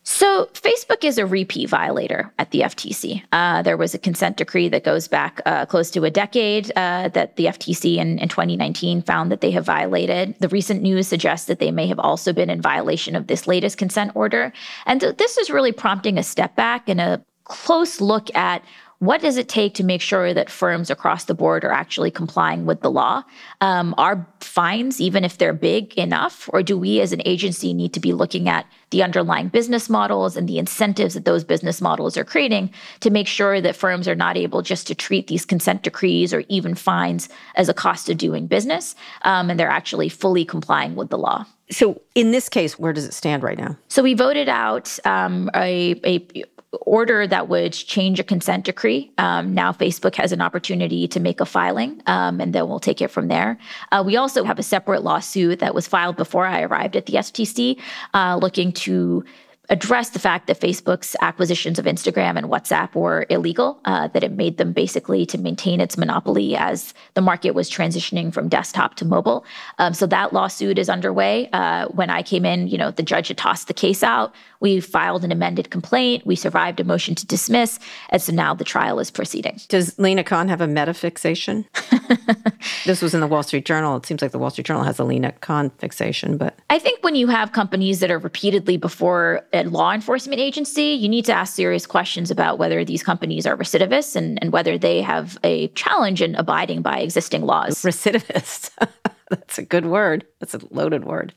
So, Facebook is a repeat violator at the FTC. Uh, there was a consent decree that goes back uh, close to a decade uh, that the FTC in, in 2019 found that they have violated. The recent news suggests that they may have also been in violation of this latest consent order. And th- this is really prompting a step back and a close look at what does it take to make sure that firms across the board are actually complying with the law? Um, are fines, even if they're big enough, or do we as an agency need to be looking at the underlying business models and the incentives that those business models are creating to make sure that firms are not able just to treat these consent decrees or even fines as a cost of doing business, um, and they're actually fully complying with the law? So, in this case, where does it stand right now? So, we voted out um, a, a order that would change a consent decree. Um, now Facebook has an opportunity to make a filing, um, and then we'll take it from there. Uh, we also have a separate lawsuit that was filed before I arrived at the FTC, uh, looking to address the fact that Facebook's acquisitions of Instagram and WhatsApp were illegal, uh, that it made them basically to maintain its monopoly as the market was transitioning from desktop to mobile. Um, so that lawsuit is underway. Uh, when I came in, you know, the judge had tossed the case out. We filed an amended complaint. We survived a motion to dismiss. And so now the trial is proceeding. Does Lina Khan have a meta fixation? this was in the Wall Street Journal. It seems like the Wall Street Journal has a Lina Khan fixation, but I think when you have companies that are repeatedly before a law enforcement agency, you need to ask serious questions about whether these companies are recidivists and, and whether they have a challenge in abiding by existing laws. Recidivist. That's a good word. That's a loaded word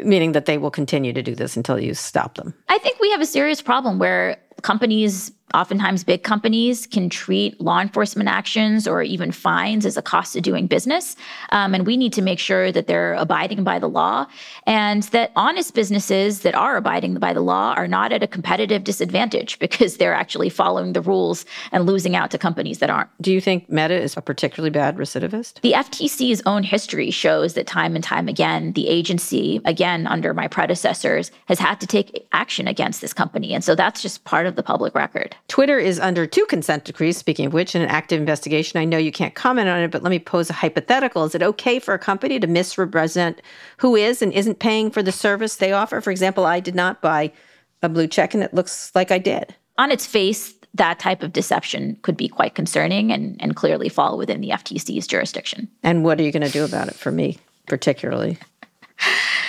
meaning that they will continue to do this until you stop them. I think we have a serious problem where companies oftentimes big companies can treat law enforcement actions or even fines as a cost of doing business. Um, and we need to make sure that they're abiding by the law and that honest businesses that are abiding by the law are not at a competitive disadvantage because they're actually following the rules and losing out to companies that aren't. Do you think Meta is a particularly bad recidivist? The FTC's own history shows that time and time again, the agency, again, under my predecessors, has had to take action against this company. And so that's just part of the public record. Twitter is under two consent decrees, speaking of which, in an active investigation. I know you can't comment on it, but let me pose a hypothetical. Is it okay for a company to misrepresent who is and isn't paying for the service they offer? For example, I did not buy a blue check and it looks like I did. On its face, that type of deception could be quite concerning and, and clearly fall within the FTC's jurisdiction. And what are you going to do about it for me, particularly?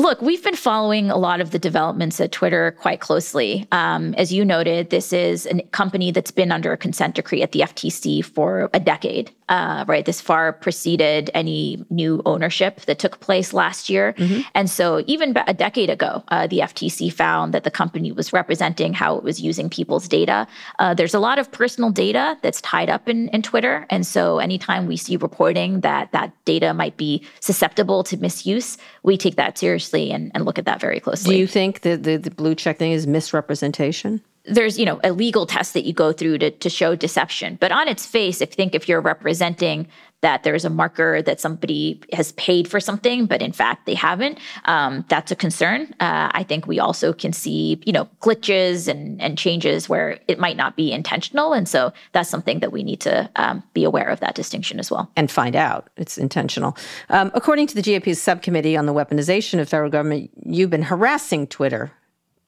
Look, we've been following a lot of the developments at Twitter quite closely. Um, as you noted, this is a company that's been under a consent decree at the FTC for a decade, uh, right? This far preceded any new ownership that took place last year. Mm-hmm. And so, even a decade ago, uh, the FTC found that the company was representing how it was using people's data. Uh, there's a lot of personal data that's tied up in, in Twitter. And so, anytime we see reporting that that data might be susceptible to misuse, we take that seriously and, and look at that very closely. Do you think that the, the blue check thing is misrepresentation? There's you know a legal test that you go through to, to show deception. But on its face if think if you're representing that there's a marker that somebody has paid for something but in fact they haven't um, that's a concern. Uh, i think we also can see you know glitches and, and changes where it might not be intentional. And so that's something that we need to um, be aware of that distinction as well. And find out it's intentional. Um, according to the gop's subcommittee on the weaponization of federal government you've been harassing twitter.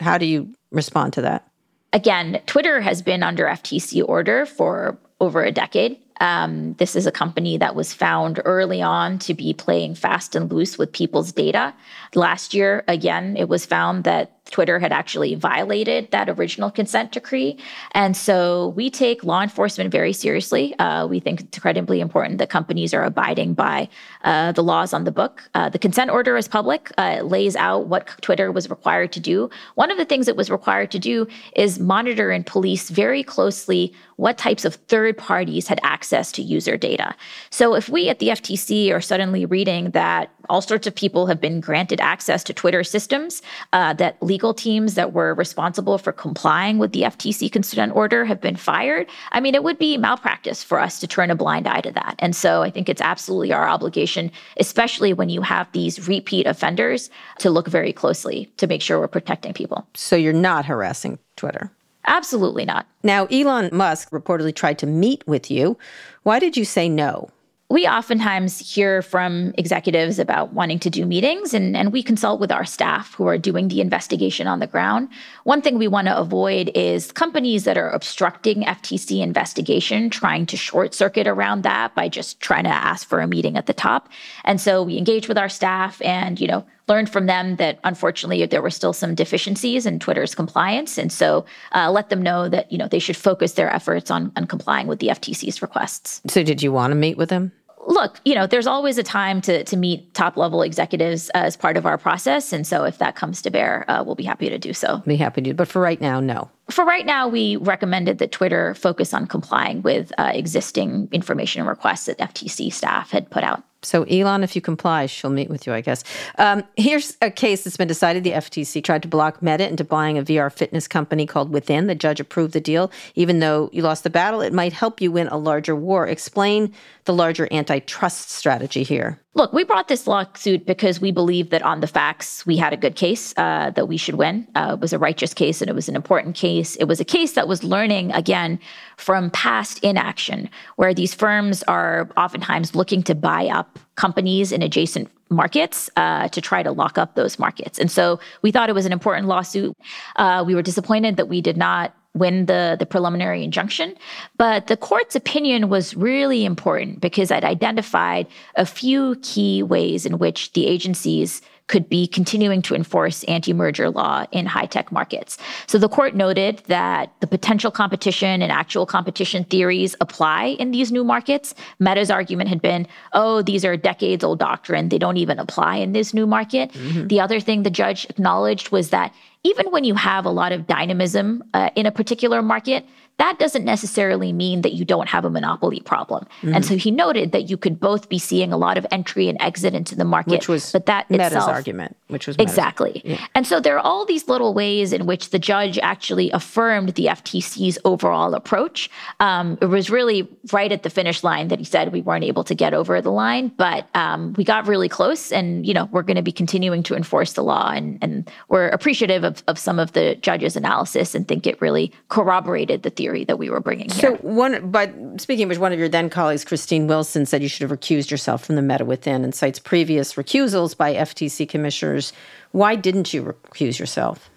How do you respond to that again, Twitter has been under FTC order for over a decade. Um, this is a company that was found early on to be playing fast and loose with people's data. Last year, again, it was found that Twitter had actually violated that original consent decree. And so we take law enforcement very seriously. Uh, we think it's incredibly important that companies are abiding by uh, the laws on the book. Uh, the consent order is public, uh, it lays out what Twitter was required to do. One of the things it was required to do is monitor and police very closely what types of third parties had access to user data. So if we at the FTC are suddenly reading that all sorts of people have been granted access to Twitter systems, uh, that legal teams that were responsible for complying with the FTC consent order have been fired, I mean, it would be malpractice for us to turn a blind eye to that. And so I think it's absolutely our obligation, especially when you have these repeat offenders, to look very closely to make sure we're protecting people. So you're not harassing Twitter? Absolutely not. Now, Elon Musk reportedly tried to meet with you. Why did you say no? We oftentimes hear from executives about wanting to do meetings, and, and we consult with our staff who are doing the investigation on the ground. One thing we want to avoid is companies that are obstructing FTC investigation, trying to short circuit around that by just trying to ask for a meeting at the top. And so we engage with our staff and, you know, learned from them that unfortunately there were still some deficiencies in Twitter's compliance, and so uh, let them know that you know they should focus their efforts on on complying with the FTC's requests. So, did you want to meet with them? Look, you know, there's always a time to to meet top level executives as part of our process, and so if that comes to bear, uh, we'll be happy to do so. Be happy to, but for right now, no. For right now, we recommended that Twitter focus on complying with uh, existing information requests that FTC staff had put out. So, Elon, if you comply, she'll meet with you, I guess. Um, here's a case that's been decided. The FTC tried to block Meta into buying a VR fitness company called Within. The judge approved the deal. Even though you lost the battle, it might help you win a larger war. Explain the larger antitrust strategy here. Look, we brought this lawsuit because we believe that on the facts, we had a good case uh, that we should win. Uh, it was a righteous case and it was an important case. It was a case that was learning, again, from past inaction, where these firms are oftentimes looking to buy up companies in adjacent markets uh, to try to lock up those markets. And so we thought it was an important lawsuit. Uh, we were disappointed that we did not win the, the preliminary injunction. But the court's opinion was really important because it identified a few key ways in which the agencies could be continuing to enforce anti merger law in high tech markets. So the court noted that the potential competition and actual competition theories apply in these new markets. Meta's argument had been, oh, these are decades old doctrine. They don't even apply in this new market. Mm-hmm. The other thing the judge acknowledged was that even when you have a lot of dynamism uh, in a particular market, that doesn't necessarily mean that you don't have a monopoly problem. Mm-hmm. And so he noted that you could both be seeing a lot of entry and exit into the market, which was but that Meta's itself, argument, which was Meta's. exactly. Yeah. And so there are all these little ways in which the judge actually affirmed the FTC's overall approach. Um, it was really right at the finish line that he said we weren't able to get over the line, but um, we got really close, and you know we're going to be continuing to enforce the law, and and we're appreciative of, of some of the judge's analysis and think it really corroborated the theory that we were bringing here. So one, but speaking of which, one of your then colleagues, Christine Wilson, said you should have recused yourself from the Meta Within and cites previous recusals by FTC commissioners. Why didn't you recuse yourself?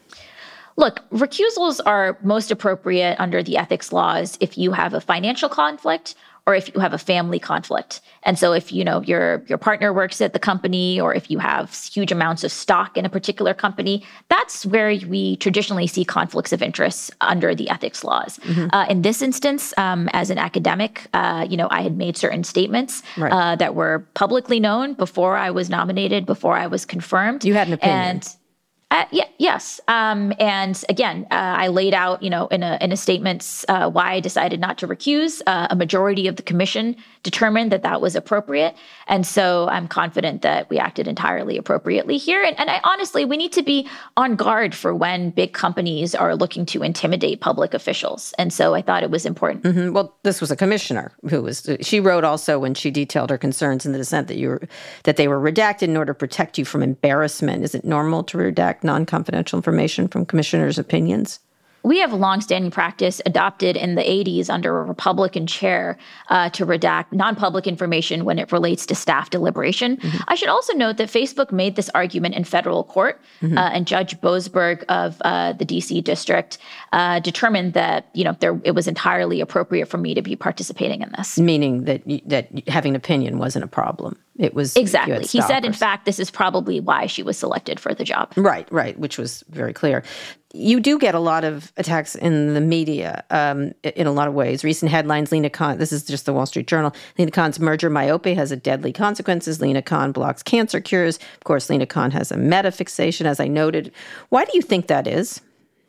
Look, recusals are most appropriate under the ethics laws if you have a financial conflict or if you have a family conflict. And so if you know your your partner works at the company or if you have huge amounts of stock in a particular company, that's where we traditionally see conflicts of interest under the ethics laws. Mm-hmm. Uh, in this instance, um, as an academic, uh, you know, I had made certain statements right. uh, that were publicly known before I was nominated, before I was confirmed. You had an opinion. And uh, yeah, yes. Um, and again, uh, I laid out, you know, in a in a statement uh, why I decided not to recuse. Uh, a majority of the commission determined that that was appropriate, and so I'm confident that we acted entirely appropriately here. And, and I honestly, we need to be on guard for when big companies are looking to intimidate public officials. And so I thought it was important. Mm-hmm. Well, this was a commissioner who was. She wrote also when she detailed her concerns in the dissent that you were that they were redacted in order to protect you from embarrassment. Is it normal to redact? non confidential information from commissioners' opinions? We have a longstanding practice adopted in the 80s under a Republican chair uh, to redact non public information when it relates to staff deliberation. Mm-hmm. I should also note that Facebook made this argument in federal court, mm-hmm. uh, and Judge Boasberg of uh, the DC district uh, determined that you know there it was entirely appropriate for me to be participating in this. Meaning that that having an opinion wasn't a problem. It was exactly. He said, in fact, this is probably why she was selected for the job. Right, right, which was very clear. You do get a lot of attacks in the media um, in a lot of ways. Recent headlines: Lina Khan. This is just the Wall Street Journal. Lina Khan's merger myopia has a deadly consequences. Lina Khan blocks cancer cures. Of course, Lina Khan has a meta fixation, as I noted. Why do you think that is?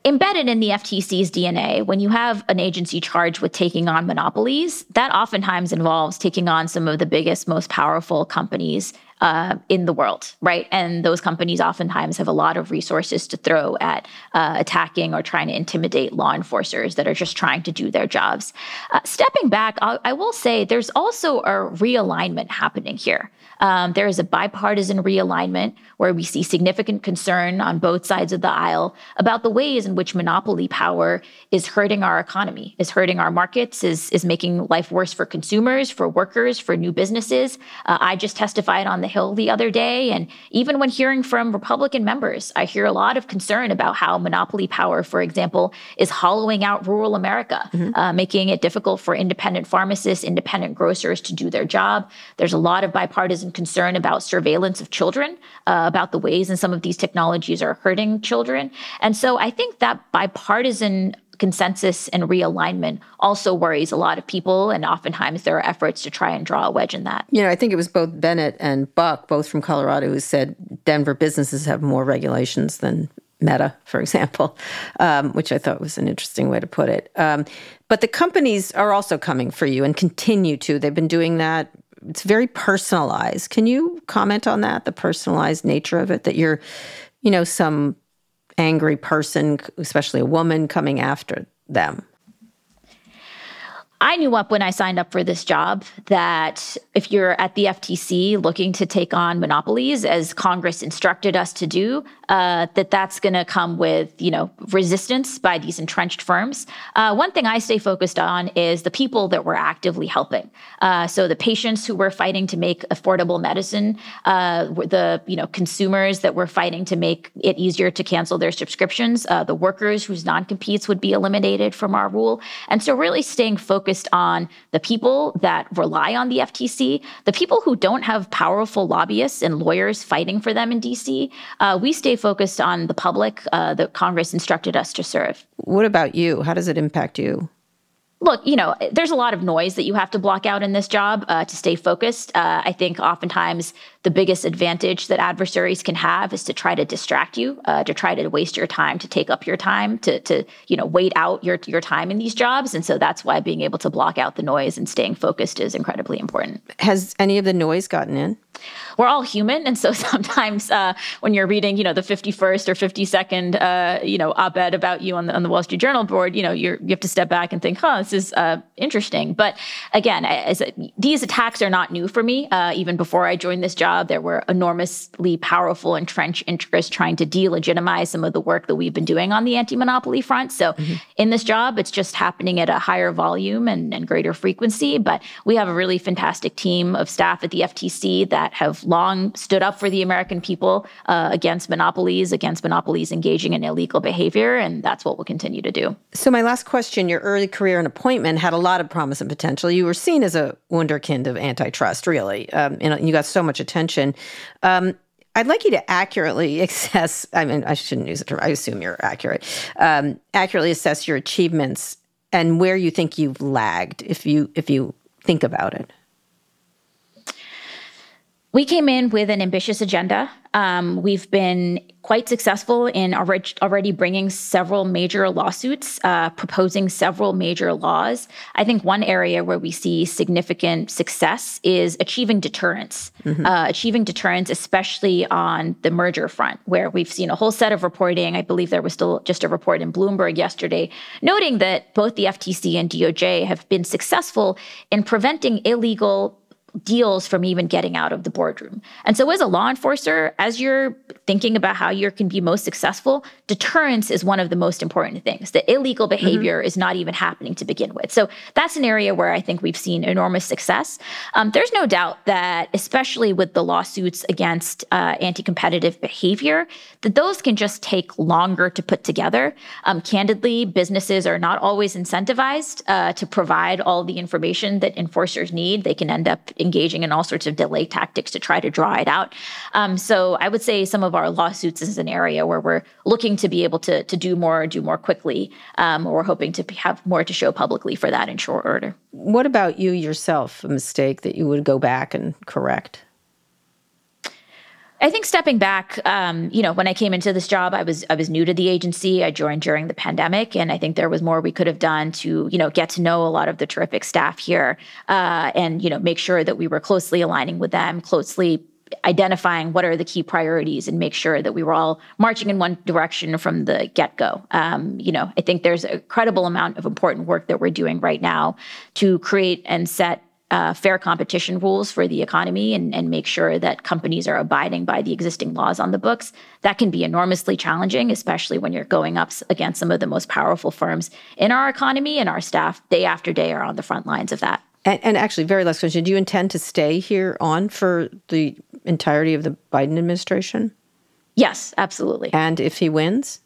embedded in the FTC's DNA, when you have an agency charged with taking on monopolies, that oftentimes involves taking on some of the biggest, most powerful companies uh, in the world, right? And those companies oftentimes have a lot of resources to throw at uh, attacking or trying to intimidate law enforcers that are just trying to do their jobs. Uh, stepping back, I'll, I will say there's also a realignment happening here. Um, there is a bipartisan realignment where we see significant concern on both sides of the aisle about the ways in which monopoly power is hurting our economy, is hurting our markets, is, is making life worse for consumers, for workers, for new businesses. Uh, I just testified on the Hill the other day, and even when hearing from Republican members, I hear a lot of concern about how monopoly power, for example, is hollowing out rural America, mm-hmm. uh, making it difficult for independent pharmacists, independent grocers to do their job. There's a lot of bipartisan concern about surveillance of children, uh, about the ways in some of these technologies are hurting children. And so I think that bipartisan consensus and realignment also worries a lot of people and oftentimes there are efforts to try and draw a wedge in that. You know i think it was both bennet and buck both from colorado who said denver businesses have more regulations than meta for example um, which i thought was an interesting way to put it. Um, but the companies are also coming for you and continue to. They've been doing that it's very personalized. Can you comment on that, the personalized nature of it? That you're, you know, some angry person, especially a woman, coming after them. I knew up when I signed up for this job that if you're at the FTC looking to take on monopolies, as Congress instructed us to do, uh, that that's going to come with you know resistance by these entrenched firms. Uh, one thing I stay focused on is the people that we're actively helping. Uh, so the patients who we're fighting to make affordable medicine, uh, the you know consumers that we're fighting to make it easier to cancel their subscriptions, uh, the workers whose non-competes would be eliminated from our rule, and so really staying focused on the people that rely on the FTC, the people who don't have powerful lobbyists and lawyers fighting for them in DC. Uh, we stay focused on the public uh, that Congress instructed us to serve. What about you? How does it impact you? look, you know, there's a lot of noise that you have to block out in this job uh, to stay focused. Uh, I think oftentimes the biggest advantage that adversaries can have is to try to distract you, uh, to try to waste your time, to take up your time, to to you know wait out your your time in these jobs. And so that's why being able to block out the noise and staying focused is incredibly important. Has any of the noise gotten in? we're all human, and so sometimes uh, when you're reading, you know, the 51st or 52nd, uh, you know, op-ed about you on the on the Wall Street Journal board, you know, you're you have to step back and think, huh, this is uh, interesting. But again, as these attacks are not new for me. Uh, even before I joined this job, there were enormously powerful entrenched interests trying to delegitimize some of the work that we've been doing on the anti-monopoly front. So mm-hmm. in this job, it's just happening at a higher volume and, and greater frequency. But we have a really fantastic team of staff at the FTC that have long stood up for the American people uh, against monopolies, against monopolies engaging in illegal behavior, and that's what we'll continue to do. So, my last question your early career and appointment had a lot of promise and potential. You were seen as a wunderkind of antitrust, really, um, and you got so much attention. Um, I'd like you to accurately assess. I mean, I shouldn't use it. I assume you're accurate. Um, accurately assess your achievements and where you think you've lagged, if you if you think about it. We came in with an ambitious agenda. Um, we've been quite successful in already bringing several major lawsuits, uh, proposing several major laws. I think one area where we see significant success is achieving deterrence, mm-hmm. uh, achieving deterrence, especially on the merger front, where we've seen a whole set of reporting. I believe there was still just a report in Bloomberg yesterday noting that both the FTC and DOJ have been successful in preventing illegal deals from even getting out of the boardroom. And so, as a law enforcer, as you're thinking about how you can be most successful, deterrence is one of the most important things. The illegal mm-hmm. behavior mm-hmm. is not even happening to begin with. So, that's an area where I think we've seen enormous success. Um, there's no doubt that, especially with the lawsuits against uh, anti competitive behavior, that those can just take longer to put together. Um, candidly, businesses are not always incentivized uh, to provide all the information that enforcers need. They can end up engaging in all sorts of delay tactics to try to draw it out. Um, so I would say some of our lawsuits is an area where we're looking to be able to, to do more, do more quickly, um, or hoping to have more to show publicly for that in short order. What about you yourself, a mistake that you would go back and correct? I think stepping back, um, you know, when I came into this job, I was I was new to the agency. I joined during the pandemic, and I think there was more we could have done to, you know, get to know a lot of the terrific staff here, uh, and you know, make sure that we were closely aligning with them, closely identifying what are the key priorities, and make sure that we were all marching in one direction from the get go. Um, you know, I think there's a credible amount of important work that we're doing right now to create and set uh, fair competition rules for the economy and, and make sure that companies are abiding by the existing laws on the books, that can be enormously challenging, especially when you're going up against some of the most powerful firms in our economy, and our staff day after day are on the front lines of that. And, and actually, very last question: Do you intend to stay here on for the entirety of the Biden administration? Yes, absolutely. And if he wins?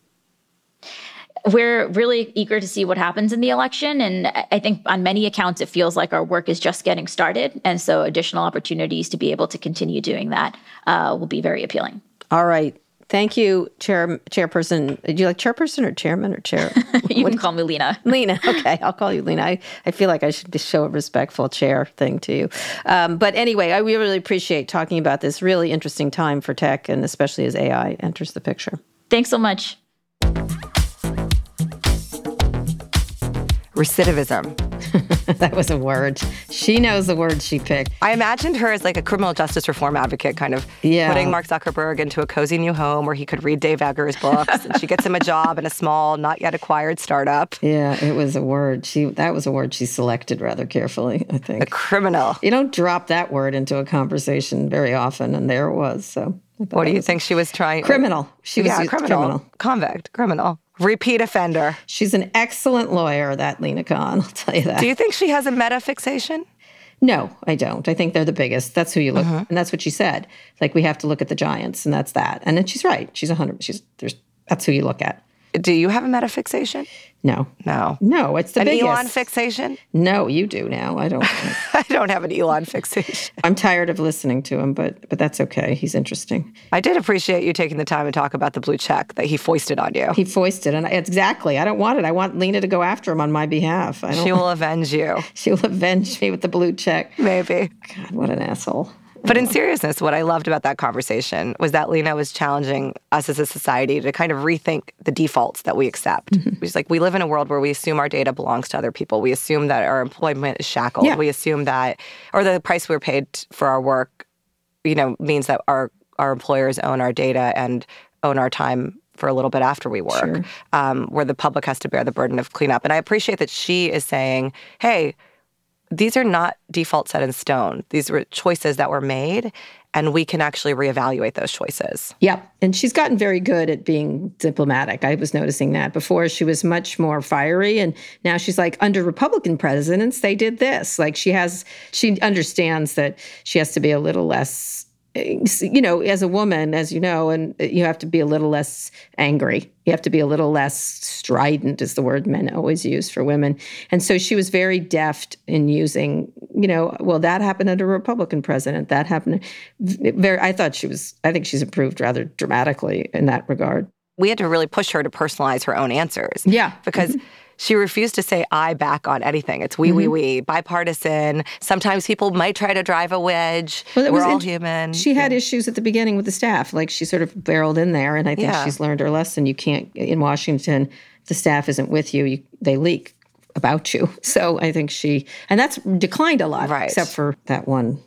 We're really eager to see what happens in the election. And I think on many accounts, it feels like our work is just getting started. And so additional opportunities to be able to continue doing that uh, will be very appealing. All right. Thank you, Chair Chairperson. Do you like chairperson or chairman or chair? you can call me Lina. Lina. Okay, I'll call you Lina. I, I feel like I should show a respectful chair thing to you. Um, but anyway, I really appreciate talking about this really interesting time for tech, and especially as AI enters the picture. Thanks so much. Recidivism. that was a word. She knows the word she picked. I imagined her as like a criminal justice reform advocate, kind of yeah. putting Mark Zuckerberg into a cozy new home where he could read Dave Eggers' books, and she gets him a job in a small, not yet acquired startup. Yeah, it was a word. She that was a word she selected rather carefully. I think a criminal. You don't drop that word into a conversation very often, and there it was. So. What do you think she was trying? Criminal. She was yeah, criminal. criminal. Convict. Criminal. Repeat offender. She's an excellent lawyer, that Lina Khan, I'll tell you that. Do you think she has a meta fixation? No, I don't. I think they're the biggest. That's who you look, uh-huh. and that's what she said. Like we have to look at the giants, and that's that. And then she's right. She's a hundred. She's there's. That's who you look at. Do you have a meta fixation? No. No. No, it's the an biggest. Elon fixation? No, you do now. I don't. I don't have an Elon fixation. I'm tired of listening to him, but but that's okay. He's interesting. I did appreciate you taking the time to talk about the blue check that he foisted on you. He foisted, and exactly. I don't want it. I want Lina to go after him on my behalf. she will avenge you. She will avenge me with the blue check. Maybe. God, what an asshole. But in seriousness, what I loved about that conversation was that Lina was challenging us as a society to kind of rethink the defaults that we accept. Mm-hmm. It's like we live in a world where we assume our data belongs to other people. We assume that our employment is shackled. Yeah. We assume that, or the price we're paid for our work, you know, means that our our employers own our data and own our time for a little bit after we work, sure. um, where the public has to bear the burden of cleanup. And I appreciate that she is saying, hey, these are not default set in stone. These were choices that were made, and we can actually reevaluate those choices. Yep. And she's gotten very good at being diplomatic. I was noticing that. Before, she was much more fiery, and now she's like, under Republican presidents, they did this. Like, she has, she understands that she has to be a little less you know, as a woman, as you know, and you have to be a little less angry. You have to be a little less strident, is the word men always use for women. And so she was very deft in using, you know, well, that happened under a Republican president. That happened. Very, I thought she was. I think she's improved rather dramatically in that regard. We had to really push her to personalize her own answers. Yeah, because. Mm-hmm she refused to say I back on anything. It's we, mm-hmm. we, we, bipartisan. Sometimes people might try to drive a wedge. Well, We're all int- human. She had yeah. issues at the beginning with the staff. Like she sort of barreled in there, and I think yeah. she's learned her lesson. You can't, in Washington, the staff isn't with you, you they leak about you. So I think she, and that's declined a lot, right. except for that one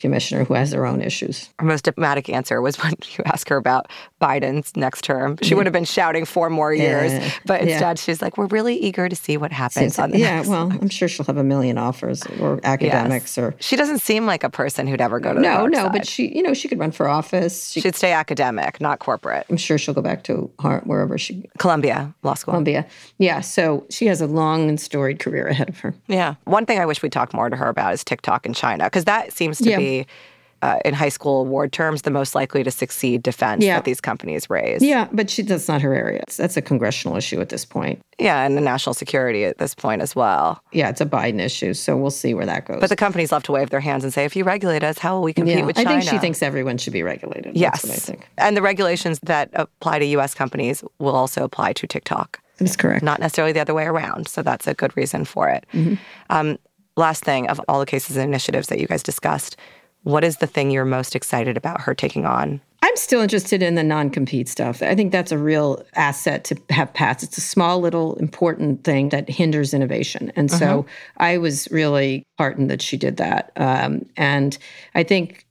commissioner who has their own issues. Her most diplomatic answer was when you ask her about Biden's next term. She would have been shouting four more years, Yeah. but Yeah. instead she's like, "We're really eager to see what happens on the yeah, next." well, I'm sure she'll have a million offers or academics or She doesn't seem like a person who'd ever go to the no, no, side. but she, you know, she could run for office. She, she'd stay academic, not corporate. I'm sure she'll go back to wherever she, Columbia Law School. Columbia. Yeah, so she has a long and storied career ahead of her. Yeah. One thing I wish we'd talk more to her about is TikTok in China, because that seems to Yeah. be, uh, in high school award terms, the most likely to succeed defense Yeah. that these companies raise. Yeah, but she that's not her area. That's a congressional issue at this point. Yeah, and the national security at this point as well. Yeah, it's a Biden issue, so we'll see where that goes. But the companies love to wave their hands and say, if you regulate us, how will we compete yeah, with China? I think she thinks everyone should be regulated. Yes. I think. And the regulations that apply to US companies will also apply to TikTok. That's correct. Not necessarily the other way around. So that's a good reason for it. Mm-hmm. Um, last thing of all the cases and initiatives that you guys discussed, what is the thing you're most excited about her taking on? I'm still interested in the non-compete stuff. I think that's a real asset to have passed. It's a small little important thing that hinders innovation, and so Uh-huh. I was really heartened that she did that. Um, and I think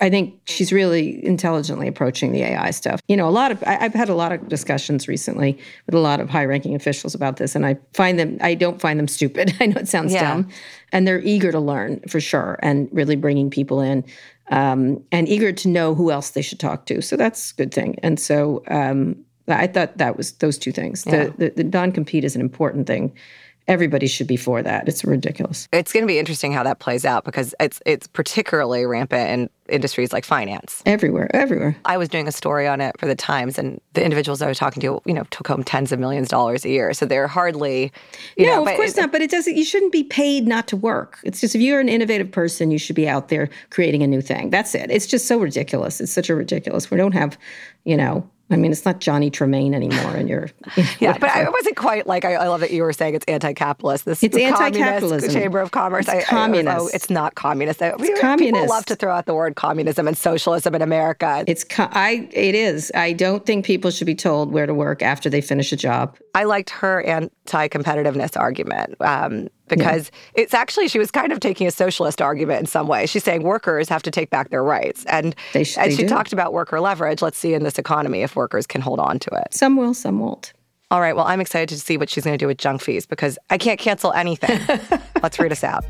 I think she's really intelligently approaching the AI stuff. You know, a lot of I, I've had a lot of discussions recently with a lot of high-ranking officials about this, and I find them I don't find them stupid. I know it sounds Yeah. dumb, and they're eager to learn for sure, and really bringing people in um, and eager to know who else they should talk to. So that's a good thing. And so um, I thought that was those two things. Yeah. The, the, the non-compete is an important thing. Everybody should be for that. It's ridiculous. It's going to be interesting how that plays out because it's it's particularly rampant in industries like finance. Everywhere, everywhere. I was doing a story on it for the Times, and the individuals I was talking to, you know, took home tens of millions of dollars a year. So they're hardly, you no, know, of course it- not. But it doesn't. You shouldn't be paid not to work. It's just if you're an innovative person, you should be out there creating a new thing. That's it. It's just so ridiculous. It's such a ridiculous. We don't have, you know. I mean, it's not Johnny Tremain anymore, and you're. Yeah, but I wasn't quite like I, I love that you were saying it's anti-capitalist. This It's anti-capitalism. Chamber of Commerce. It's I, I- oh, communist. oh, it's not communist. I- People communist. love to throw out the word communism and socialism in America. It's co- I. It is. I don't think people should be told where to work after they finish a job. I liked her anti-competitiveness argument um, because it's actually she was kind of taking a socialist argument in some way. She's saying workers have to take back their rights, and They sh- and they she do. talked about worker leverage. Let's see in this economy if workers can hold on to it. Some will, some won't. All right. Well, I'm excited to see what she's going to do with junk fees because I can't cancel anything. Let's read us out.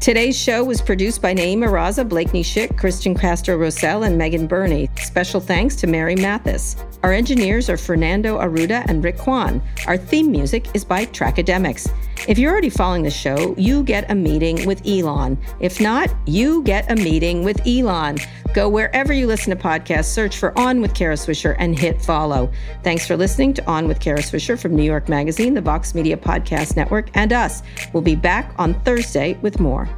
Today's show was produced by Nayeema Raza, Blakeney Schick, Christian Castro Rosell, and Megan Burney. Special thanks to Mary Mathis. Our engineers are Fernando Arruda and Rick Kwan. Our theme music is by Trackademics. If you're already following the show, you get a meeting with Elon. If not, you get a meeting with Elon. Go wherever you listen to podcasts, search for On with Kara Swisher, and hit follow. Thanks for listening to On with Kara Swisher from New York Magazine, the Vox Media Podcast Network, and us. We'll be back on Thursday with more.